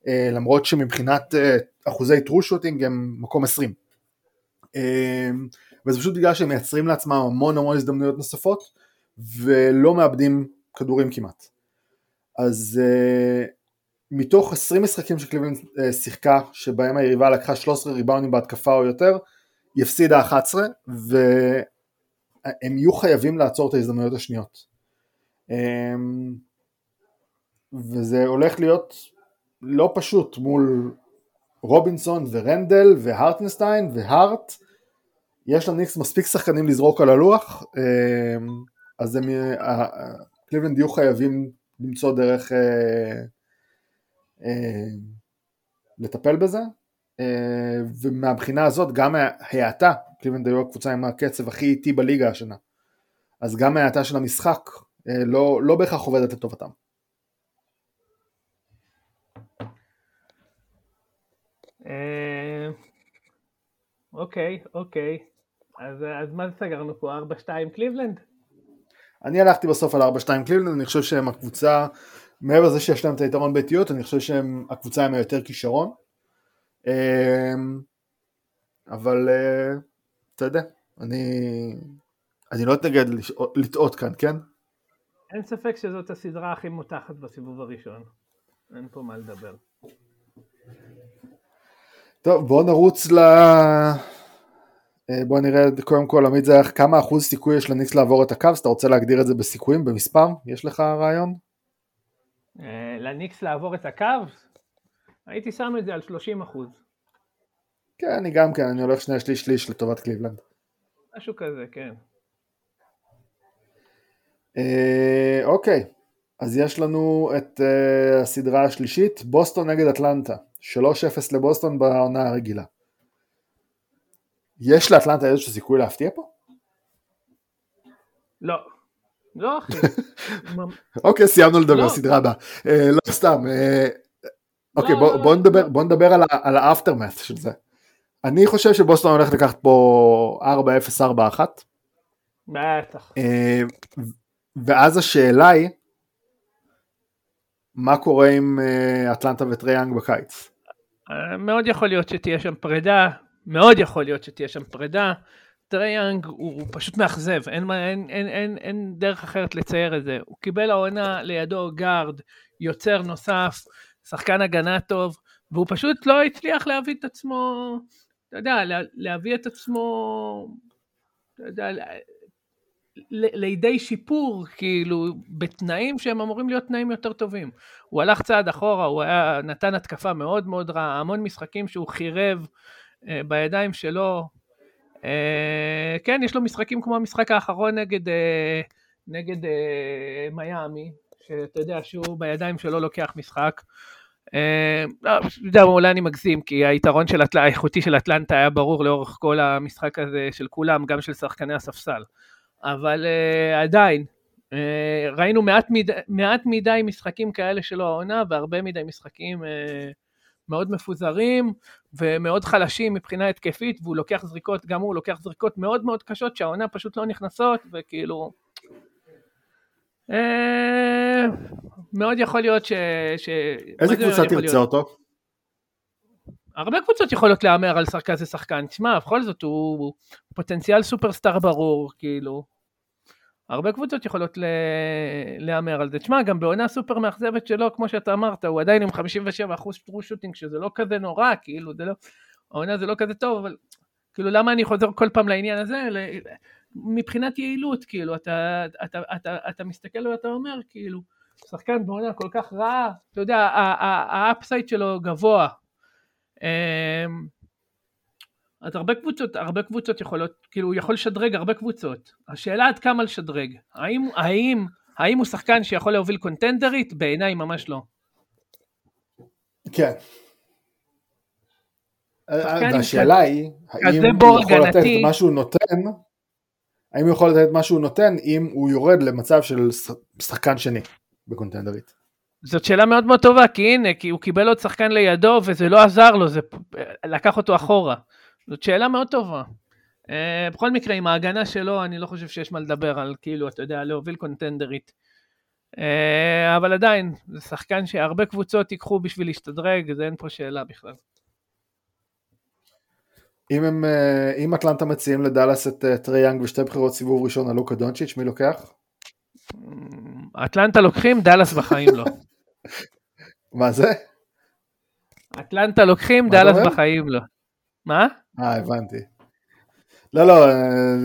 אה, למרות שמבחינת אה, אחוזי טרו שוטינג הם מקום 20. אמ, וזה פשוט בגלל שהם מייצרים לעצמם המון המון הזדמנויות נוספות ולא מאבדים כדורים כמעט. אז מתוך 20 משחקים שקליבלנד uh, שיחקה, שבהם היריבה לקחה 13 ריבאונים בהתקפה או יותר, היא הפסידה 11, והם יהיו חייבים לעצור את ההזדמנויות השניות. Um, וזה הולך להיות לא פשוט מול רובינסון ורנדל והרטנסטיין והארט, יש לניקס מספיק שחקנים לזרוק על הלוח, אז הם, קליבלנד יהיו חייבים למצוא דרך אה, אה, לטפל בזה, אה, ומהבחינה הזאת גם ההאטה, קליבלנד היו הקבוצה עם הקצב הכי איטי בליגה השנה, אז גם ההאטה של המשחק אה, לא, לא בהכרח עובדת לטובתם. אה, אוקיי, אוקיי. אז, אז מה זה סגרנו פה? 4-2 קליבלנד? אני הלכתי בסוף על 4-2 קליבלנד, אני חושב שהם הקבוצה, מעבר לזה שיש להם את היתרון ביתיות, אני חושב שהם הקבוצה עם היותר כישרון. אמ, אבל אה, אתה יודע, אני, אני לא אתנגד לטעות כאן, כן? אין ספק שזאת הסדרה הכי מותחת בסיבוב הראשון. אין פה מה לדבר. טוב, בואו נרוץ ל... אה, בוא נראה קודם כל עמית זה כמה אחוז סיכוי יש לניקס לעבור את הקו, אז אתה רוצה להגדיר את זה בסיכויים, במספר? יש לך רעיון? אה, לניקס לעבור את הקו? הייתי שם את זה על 30 אחוז. כן, אני גם כן, אני הולך שני שליש שליש לטובת קליבלנד. משהו כזה, כן. אה, אוקיי, אז יש לנו את אה, הסדרה השלישית, בוסטון נגד אטלנטה, 3-0 לבוסטון בעונה הרגילה. יש לאטלנטה איזשהו סיכוי להפתיע פה? לא. לא אחי. (laughs) אוקיי, סיימנו לדבר, לא. סדרה הבאה. אה, לא סתם. אה, אוקיי, לא, לא, בוא נדבר על ה aftermath של זה. אני חושב שבוסטון הולך לקחת פה 4-0-4-1. בטח. אה, ואז השאלה היא, מה קורה עם אטלנטה וטריי יאנג בקיץ? מאוד יכול להיות שתהיה שם פרידה, מאוד יכול להיות שתהיה שם פרידה. טריי יאנג הוא, הוא פשוט מאכזב, אין, אין, אין, אין, אין דרך אחרת לצייר את זה. הוא קיבל העונה לידו guard, יוצר נוסף, שחקן הגנה טוב, והוא פשוט לא הצליח להביא את עצמו, אתה יודע, להביא את עצמו, אתה יודע, לידי שיפור, כאילו, בתנאים שהם אמורים להיות תנאים יותר טובים. הוא הלך צעד אחורה, הוא היה, נתן התקפה מאוד מאוד רעה, המון משחקים שהוא חירב אה, בידיים שלו. אה, כן, יש לו משחקים כמו המשחק האחרון נגד, אה, נגד אה, מיאמי, שאתה יודע שהוא בידיים שלו לוקח משחק. אה, יודע, אולי אני מגזים, כי היתרון של האיכותי של אטלנטה היה ברור לאורך כל המשחק הזה של כולם, גם של שחקני הספסל. אבל uh, עדיין, ראינו מעט, מד... מעט מדי משחקים כאלה שלו העונה, והרבה מדי משחקים מאוד מפוזרים ומאוד חלשים מבחינה התקפית, והוא לוקח זריקות, גם הוא לוקח זריקות מאוד מאוד קשות שהעונה פשוט לא נכנסות, וכאילו... מאוד יכול להיות ש... ש... איזה קבוצה תרצה אותו? הרבה קבוצות יכולות להמר על כזה שחקן, תשמע, בכל זאת הוא פוטנציאל סופרסטאר ברור, כאילו. הרבה קבוצות יכולות להמר על זה. תשמע, גם בעונה סופר מאכזבת שלו, כמו שאתה אמרת, הוא עדיין עם 57% true shooting, שזה לא כזה נורא, כאילו, זה לא, העונה זה לא כזה טוב, אבל כאילו, למה אני חוזר כל פעם לעניין הזה? מבחינת יעילות, כאילו, אתה, אתה, אתה, אתה, אתה מסתכל ואתה אומר, כאילו, שחקן בעונה כל כך רעה, אתה יודע, ה upside שלו גבוה. אמ, אז הרבה קבוצות, הרבה קבוצות יכולות, כאילו הוא יכול לשדרג הרבה קבוצות. השאלה עד כמה לשדרג. האם, האם, האם הוא שחקן שיכול להוביל קונטנדרית? בעיניי ממש לא. כן. והשאלה היא, האם הוא יכול לתת את מה שהוא נותן, האם הוא יכול לתת את מה שהוא נותן אם הוא יורד למצב של שחקן שני בקונטנדרית. זאת שאלה מאוד מאוד טובה, כי הנה, כי הוא קיבל עוד שחקן לידו וזה לא עזר לו, זה לקח אותו אחורה. זאת שאלה מאוד טובה. Uh, בכל מקרה, עם ההגנה שלו, אני לא חושב שיש מה לדבר על כאילו, אתה יודע, להוביל קונטנדרית. Uh, אבל עדיין, זה שחקן שהרבה קבוצות ייקחו בשביל להשתדרג, זה אין פה שאלה בכלל. אם, הם, uh, אם אטלנטה מציעים לדאלאס את טרי יאנג ושתי בחירות סיבוב ראשון על לוקה דונצ'יץ', מי לוקח? אטלנטה לוקחים, דאלאס בחיים לא. מה זה? אטלנטה לוקחים, דאלאס בחיים לא. מה? אה, הבנתי. לא, לא,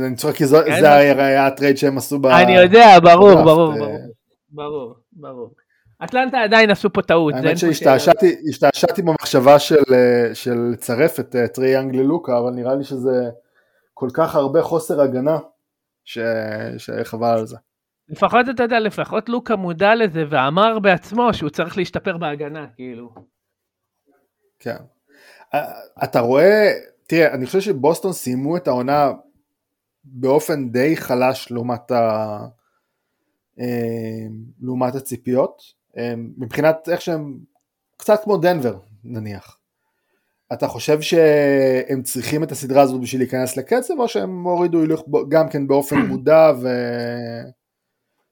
אני צוחק כי זה היה ה trade שהם עשו ב... אני יודע, ברור, ברור, אה. ברור, ברור. אטלנטה עדיין עשו פה טעות. האמת שהשתעשעתי במחשבה של לצרף את אה, טרי יאנג ללוקה, אבל נראה לי שזה כל כך הרבה חוסר הגנה, שחבל על זה. לפחות אתה יודע, לפחות לוקה מודע לזה ואמר בעצמו שהוא צריך להשתפר בהגנה, כאילו. כן. אתה רואה, תראה, אני חושב שבוסטון סיימו את העונה באופן די חלש לעומת, ה... אה, לעומת הציפיות, אה, מבחינת איך שהם, קצת כמו דנבר נניח. אתה חושב שהם צריכים את הסדרה הזאת בשביל להיכנס לקצב, או שהם הורידו הילוך גם כן באופן מודע ו...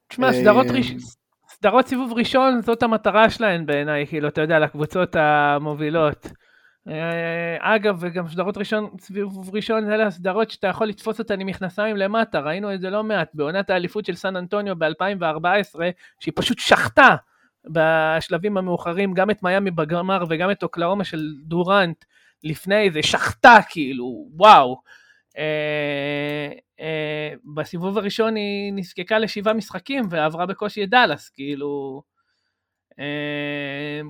תשמע, סדרות, אה. סדרות סיבוב ראשון זאת המטרה שלהן בעיניי, כאילו, אתה יודע, לקבוצות המובילות. אה, אגב, וגם סדרות ראשון, סיבוב ראשון, אלה הסדרות שאתה יכול לתפוס אותן עם מכנסיים למטה, ראינו את זה לא מעט, בעונת האליפות של סן אנטוניו ב-2014, שהיא פשוט שחטה בשלבים המאוחרים, גם את מיאמי בגמר וגם את אוקלאומה של דורנט לפני זה, שחטה כאילו, וואו. אה, אה, בסיבוב הראשון היא נזקקה לשבעה משחקים ועברה בקושי את דאלאס, כאילו... אה,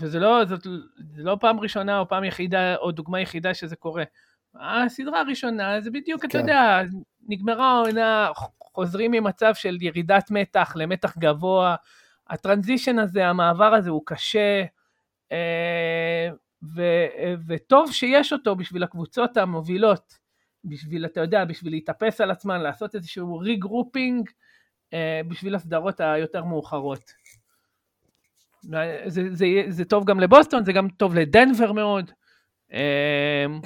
וזה לא, זאת, זה לא פעם ראשונה או פעם יחידה או דוגמה יחידה שזה קורה. הסדרה הראשונה זה בדיוק, כן. אתה יודע, נגמרה העונה, חוזרים ממצב של ירידת מתח למתח גבוה, הטרנזישן הזה, המעבר הזה הוא קשה, ו, וטוב שיש אותו בשביל הקבוצות המובילות, בשביל, אתה יודע, בשביל להתאפס על עצמן, לעשות איזשהו regrouping, אה, בשביל הסדרות היותר מאוחרות. זה, זה, זה טוב גם לבוסטון, זה גם טוב לדנבר מאוד. אמ,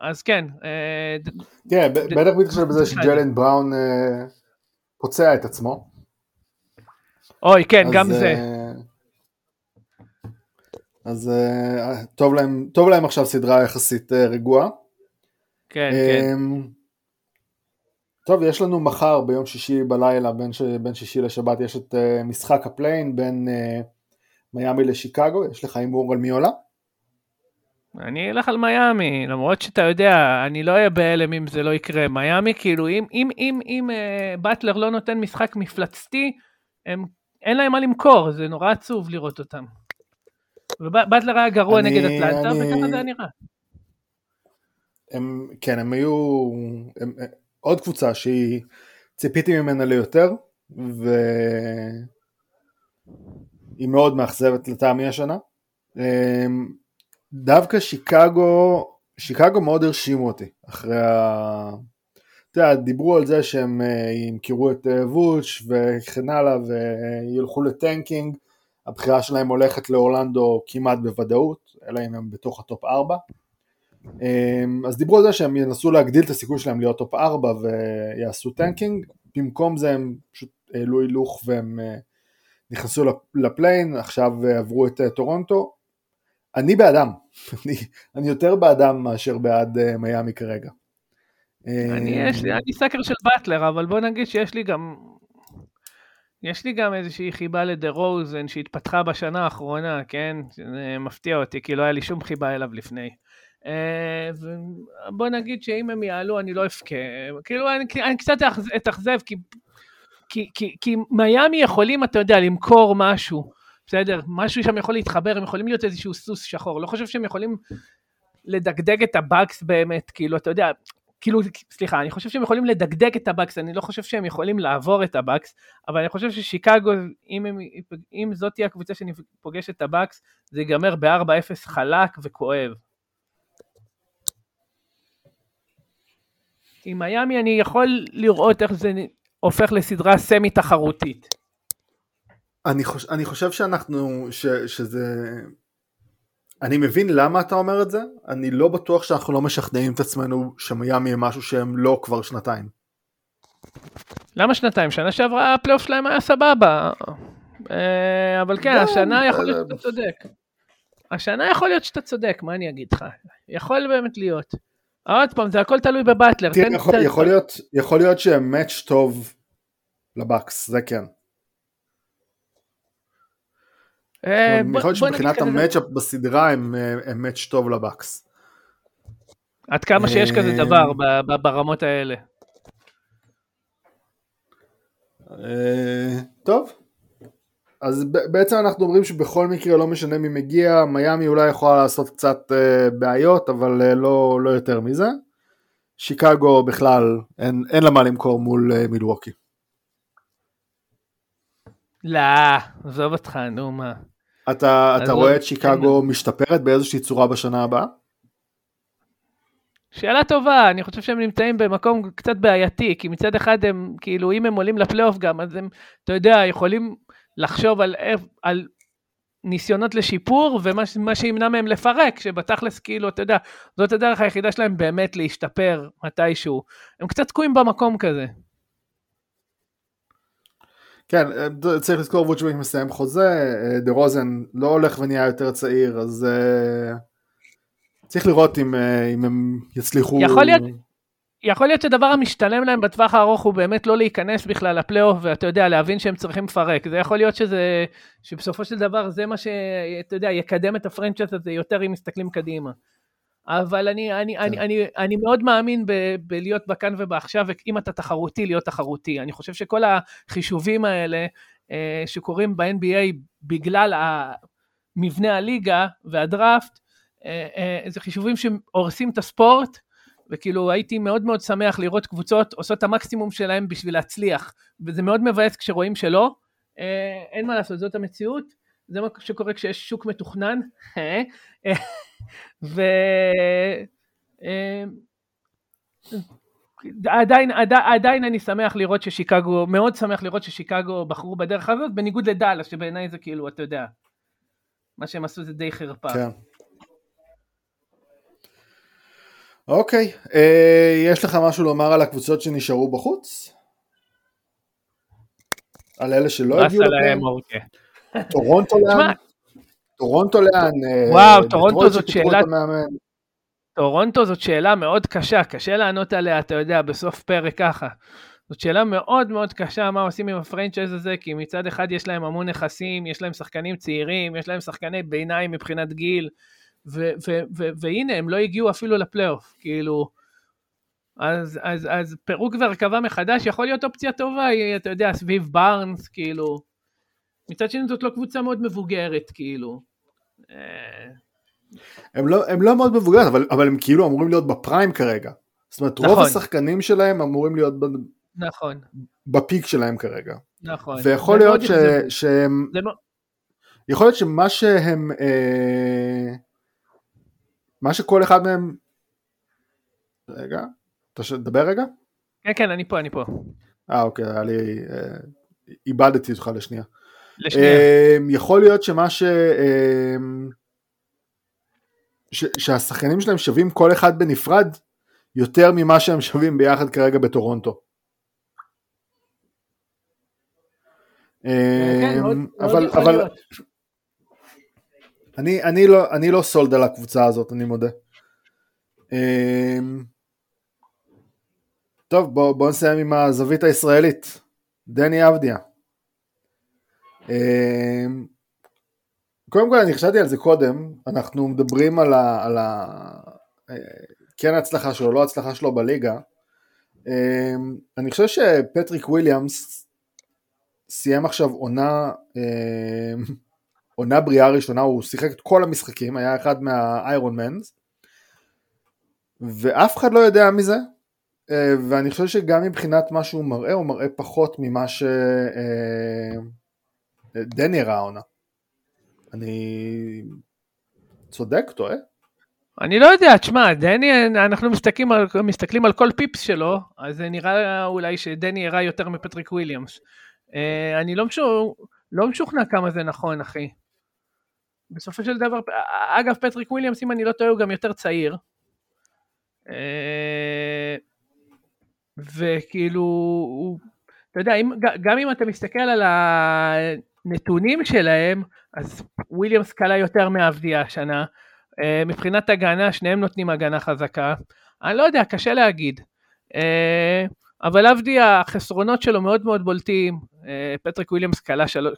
אז כן. אה, כן, בטח מתחשב בזה שג'יילן בראון אה, פוצע את עצמו. אוי, כן, גם זה. אז אה, טוב, להם, טוב להם עכשיו סדרה יחסית אה, רגועה. כן, כן. אמ, טוב, יש לנו מחר ביום שישי בלילה, בין, ש... בין שישי לשבת, יש את אה, משחק ה play-in בין אה, מיאמי לשיקגו, יש לך הימור על מי עולה? אני אלך על מיאמי, למרות שאתה יודע, אני לא אהיה בהלם אם זה לא יקרה. מיאמי, כאילו, אם, אם, אם, אם אה, באטלר לא נותן משחק מפלצתי, הם, אין להם מה למכור, זה נורא עצוב לראות אותם. ובאטלר היה גרוע אני, נגד אטלנטה, אני... וככה זה היה נראה. הם, כן, הם היו... הם, עוד קבוצה שהיא... ציפיתי ממנה ליותר, והיא מאוד מאכזבת לטעמי השנה. אמ, דווקא שיקגו, שיקגו מאוד הרשימו אותי אחרי ה... אתה יודע, דיברו על זה שהם אה, ימכרו את אה, ווצ' וכן הלאה וילכו ל tanking, הבחירה שלהם הולכת לאורלנדו כמעט בוודאות, אלא אם הם בתוך ה top 4. אמ, אז דיברו על זה שהם ינסו להגדיל את הסיכוי שלהם להיות top 4 ויעשו tanking, במקום זה הם פשוט העלו הילוך והם אה, נכנסו ל play-in, עכשיו עברו את טורונטו, אני בעדם, (laughs) אני, אני יותר באדם מאשר בעד uh, מיאמי כרגע. אני יש לי, אני סקר של באטלר, אבל בוא נגיד שיש לי גם, יש לי גם איזושהי חיבה לדה רוזן שהתפתחה בשנה האחרונה, כן? זה מפתיע אותי, כי לא היה לי שום חיבה אליו לפני. Uh, בוא נגיד שאם הם יעלו אני לא אבכה, כאילו אני, אני קצת אתאכזב כי, כי, כי, כי מיאמי יכולים, אתה יודע, למכור משהו. בסדר? משהו שם יכול להתחבר, הם יכולים להיות איזשהו סוס שחור. לא חושב שהם יכולים לדגדג את הבאקס באמת, כאילו, אתה יודע, כאילו, סליחה, אני חושב שהם יכולים לדגדג את הבאקס, אני לא חושב שהם יכולים לעבור את הבאקס, אבל אני חושב ששיקגו, אם, הם, אם זאת תהיה הקבוצה שאני פוגש את הבאקס, זה ייגמר ב-4-0 חלק וכואב. עם מיאמי אני יכול לראות איך זה הופך לסדרה סמי תחרותית. אני, חוש, אני חושב שאנחנו, ש, שזה... אני מבין למה אתה אומר את זה, אני לא בטוח שאנחנו לא משכנעים את עצמנו שמיאמי הם משהו שהם לא כבר שנתיים. למה שנתיים? שנה שעברה הפלייאוף שלהם היה סבבה. אה, אבל כן, השנה יכול להיות שאתה צודק. השנה יכול להיות שאתה צודק, מה אני אגיד לך? יכול באמת להיות. עוד פעם, זה הכל תלוי בבטלר. תראה, יכול, יכול, להיות, יכול להיות שהם מאץ' טוב לבקס, זה כן. אה, יכול להיות שמבחינת המצ'אפ בסדרה הם מאץ' טוב לבקס. עד כמה שיש כזה אה, דבר ברמות האלה. אה, טוב, אז בעצם אנחנו אומרים שבכל מקרה לא משנה מי מגיע, מיאמי אולי יכולה לעשות קצת בעיות, אבל לא, לא יותר מזה. שיקגו בכלל אין, אין לה מה למכור מול מילווקי. לא, עזוב אותך, נו מה. אתה, אתה רואה את שיקגו כן. משתפרת באיזושהי צורה בשנה הבאה? שאלה טובה, אני חושב שהם נמצאים במקום קצת בעייתי, כי מצד אחד הם, כאילו, אם הם עולים לפלייאוף גם, אז הם, אתה יודע, יכולים לחשוב על, על ניסיונות לשיפור, ומה שימנע מהם לפרק, שבתכלס, כאילו, אתה יודע, זאת הדרך היחידה שלהם באמת להשתפר מתישהו. הם קצת תקועים במקום כזה. כן, אה, צריך לזכור ווצ'וויק מסיים חוזה, אה, דה רוזן לא הולך ונהיה יותר צעיר, אז uh, צריך לראות אם, uh, אם הם יצליחו... יכול להיות, יכול להיות שדבר המשתלם להם בטווח הארוך הוא באמת לא להיכנס בכלל לפלייאוף, ואתה יודע, להבין שהם צריכים לפרק. זה יכול להיות שזה, שבסופו של דבר זה מה שאתה יודע, יקדם את הפרנצ'ס הזה יותר אם מסתכלים קדימה. אבל אני, אני, כן. אני, אני, אני מאוד מאמין ב, בלהיות בכאן ובעכשיו, ואם אתה תחרותי, להיות תחרותי. אני חושב שכל החישובים האלה אה, שקורים ב-NBA בגלל מבנה הליגה והדראפט, אה, אה, זה חישובים שהורסים את הספורט, וכאילו הייתי מאוד מאוד שמח לראות קבוצות עושות את המקסימום שלהם בשביל להצליח, וזה מאוד מבאס כשרואים שלא, אה, אין מה לעשות, זאת המציאות. זה מה שקורה כשיש שוק מתוכנן, (laughs) ו... עדיין, עדיין, עדיין אני שמח לראות ששיקגו, מאוד שמח לראות ששיקגו בחרו בדרך הזאת, בניגוד לדאלאס, שבעיניי זה כאילו, אתה יודע, מה שהם עשו זה די חרפה. כן. אוקיי, אה, יש לך משהו לומר על הקבוצות שנשארו בחוץ? על אלה שלא הגיעו להם? אוקיי. טורונטו לאן? טורונטו לאן? וואו, טורונטו זאת שאלה... טורונטו זאת שאלה מאוד קשה, קשה לענות עליה, אתה יודע, בסוף פרק ככה. זאת שאלה מאוד מאוד קשה, מה עושים עם ה franchise הזה, כי מצד אחד יש להם המון נכסים, יש להם שחקנים צעירים, יש להם שחקני ביניים מבחינת גיל, והנה, הם לא הגיעו אפילו לפלייאוף, כאילו, אז, אז, אז פירוק והרכבה מחדש יכול להיות אופציה טובה, אתה יודע, סביב בארנס, כאילו, מצד שני זאת לא קבוצה מאוד מבוגרת, כאילו. אה, הם לא, הם לא מאוד מבוגרת, אבל, אבל הם כאילו אמורים להיות בפריים כרגע. זאת אומרת, נכון. רוב השחקנים שלהם אמורים להיות נכון. בפיק שלהם כרגע. נכון. ויכול להיות ש, שהם... לא... יכול להיות שמה שהם... אה, מה שכל אחד מהם... רגע, אתה תדבר רגע? כן, כן, אני פה, אני פה. אה, אוקיי, היה לי... אה, איבדתי אותך לשנייה. לשנייה. אה, יכול להיות שמה ש... אה, ש... שהשחקנים שלהם שווים כל אחד בנפרד יותר ממה שהם שווים ביחד כרגע בטורונטו. כן, אמ, אבל, אבל אני, אני, לא, אני לא סולד על הקבוצה הזאת, אני מודה. אמ, טוב, בואו בוא נסיים עם הזווית הישראלית. דני אבדיה. אמ, קודם כל אני חשבתי על זה קודם, אנחנו מדברים על ה... על ה אה, כן הצלחה שלו, לא הצלחה שלו בליגה. אני חושב שפטריק וויליאמס סיים עכשיו עונה, עונה בריאה ראשונה, הוא שיחק את כל המשחקים, היה אחד מהאיירון מנס, ואף אחד לא יודע מזה, אה, ואני חושב שגם מבחינת מה שהוא מראה, הוא מראה פחות ממה שדני אה, ראה העונה. אני צודק, טועה? אני לא יודע, תשמע, דני, אנחנו מסתכלים על, מסתכלים על כל פיפס שלו, אז זה נראה אולי שדני הראה יותר מפטריק וויליאמס. אה, אני לא, משוכ... לא משוכנע כמה זה נכון, אחי. בסופו של דבר, אגב, פטריק וויליאמס, אם אני לא טועה, הוא גם יותר צעיר. אה, וכאילו, הוא, אתה יודע, אם, גם אם אתה מסתכל על הנתונים שלהם, אז וויליאמס קלע יותר מאבדיה השנה. אה, מבחינת הגנה, שניהם נותנים הגנה חזקה. אני לא יודע, קשה להגיד. אבל עבדי החסרונות שלו מאוד מאוד בולטים, אה, פטריק וויליאמס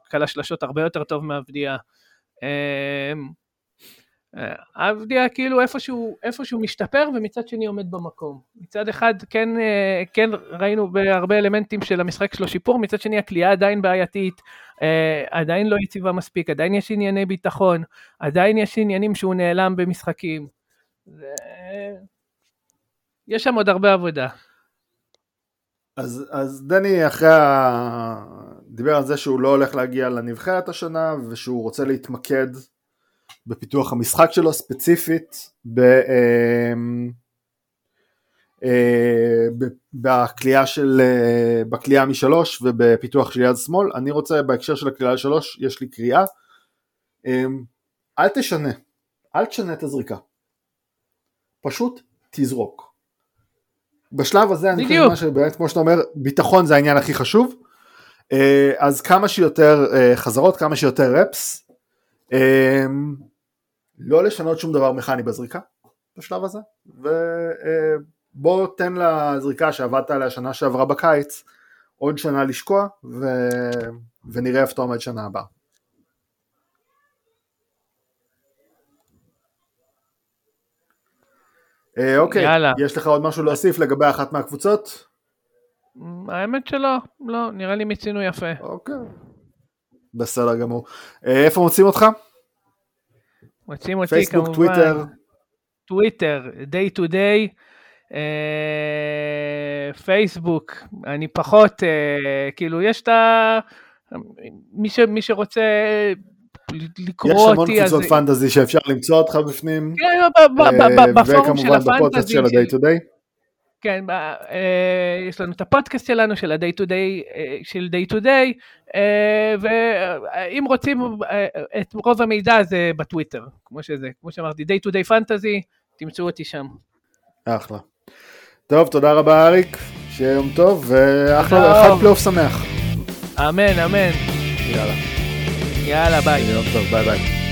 קלה שלשות הרבה יותר טוב מעבדיה. עבדיה אה, כאילו איפשהו, איפשהו משתפר ומצד שני עומד במקום. מצד אחד כן, אה, כן ראינו בהרבה אלמנטים של המשחק שלו שיפור, מצד שני הכלייה עדיין בעייתית, עדיין לא יציבה מספיק, עדיין יש ענייני ביטחון, עדיין יש עניינים שהוא נעלם במשחקים. יש שם עוד הרבה עבודה. אז, אז דני אחרי ה... דיבר על זה שהוא לא הולך להגיע לנבחרת השנה ושהוא רוצה להתמקד בפיתוח המשחק שלו ספציפית ב... אמ, אה, בקליעה של, אה, בקליעה משלוש ובפיתוח של יד שמאל, אני רוצה בהקשר של הקליעה לשלוש, יש לי קריאה, אמ, אל תשנה, אל תשנה את הזריקה, פשוט תזרוק. בשלב הזה אני חושב שבאמת כמו שאתה אומר ביטחון זה העניין הכי חשוב. אה, אז כמה שיותר אה, חזרות כמה שיותר רפס אה, לא לשנות שום דבר מכני בזריקה בשלב הזה. ובוא תן לזריקה שעבדת עליה שנה שעברה בקיץ עוד שנה לשקוע ו... ונראה איפה אתה עומד שנה הבאה אה, אוקיי, יאללה. יש לך עוד משהו להוסיף לגבי אחת מהקבוצות? האמת שלא, לא, נראה לי מיצינו יפה. אוקיי, בסדר גמור. אה, איפה מוצאים אותך? מוצאים אותי פייסבוק, כמובן. פייסבוק, טוויטר. טוויטר, day to day. פייסבוק, uh, אני פחות, uh, כאילו יש את ה... מי, ש, מי שרוצה לקרוא אותי. יש המון קבוצות פנטזי שאפשר למצוא אותך בפנים. כן, בפורום של הפנטזי. וכמובן בפודקאסט של ה-day to day. כן, אה, יש לנו את הפודקאסט שלנו של ה-day to day, אה, של day to day, אה, ואם רוצים את רוב המידע זה בטוויטר, כמו שזה, כמו שאמרתי, day to day fantasy, תמצאו אותי שם. אחלה. טוב, תודה רבה אריק, שיהיה יום טוב, ואחלה, חג פלייאוף שמח. אמן, אמן. יאללה. יאללה, ביי. יום טוב, ביי ביי.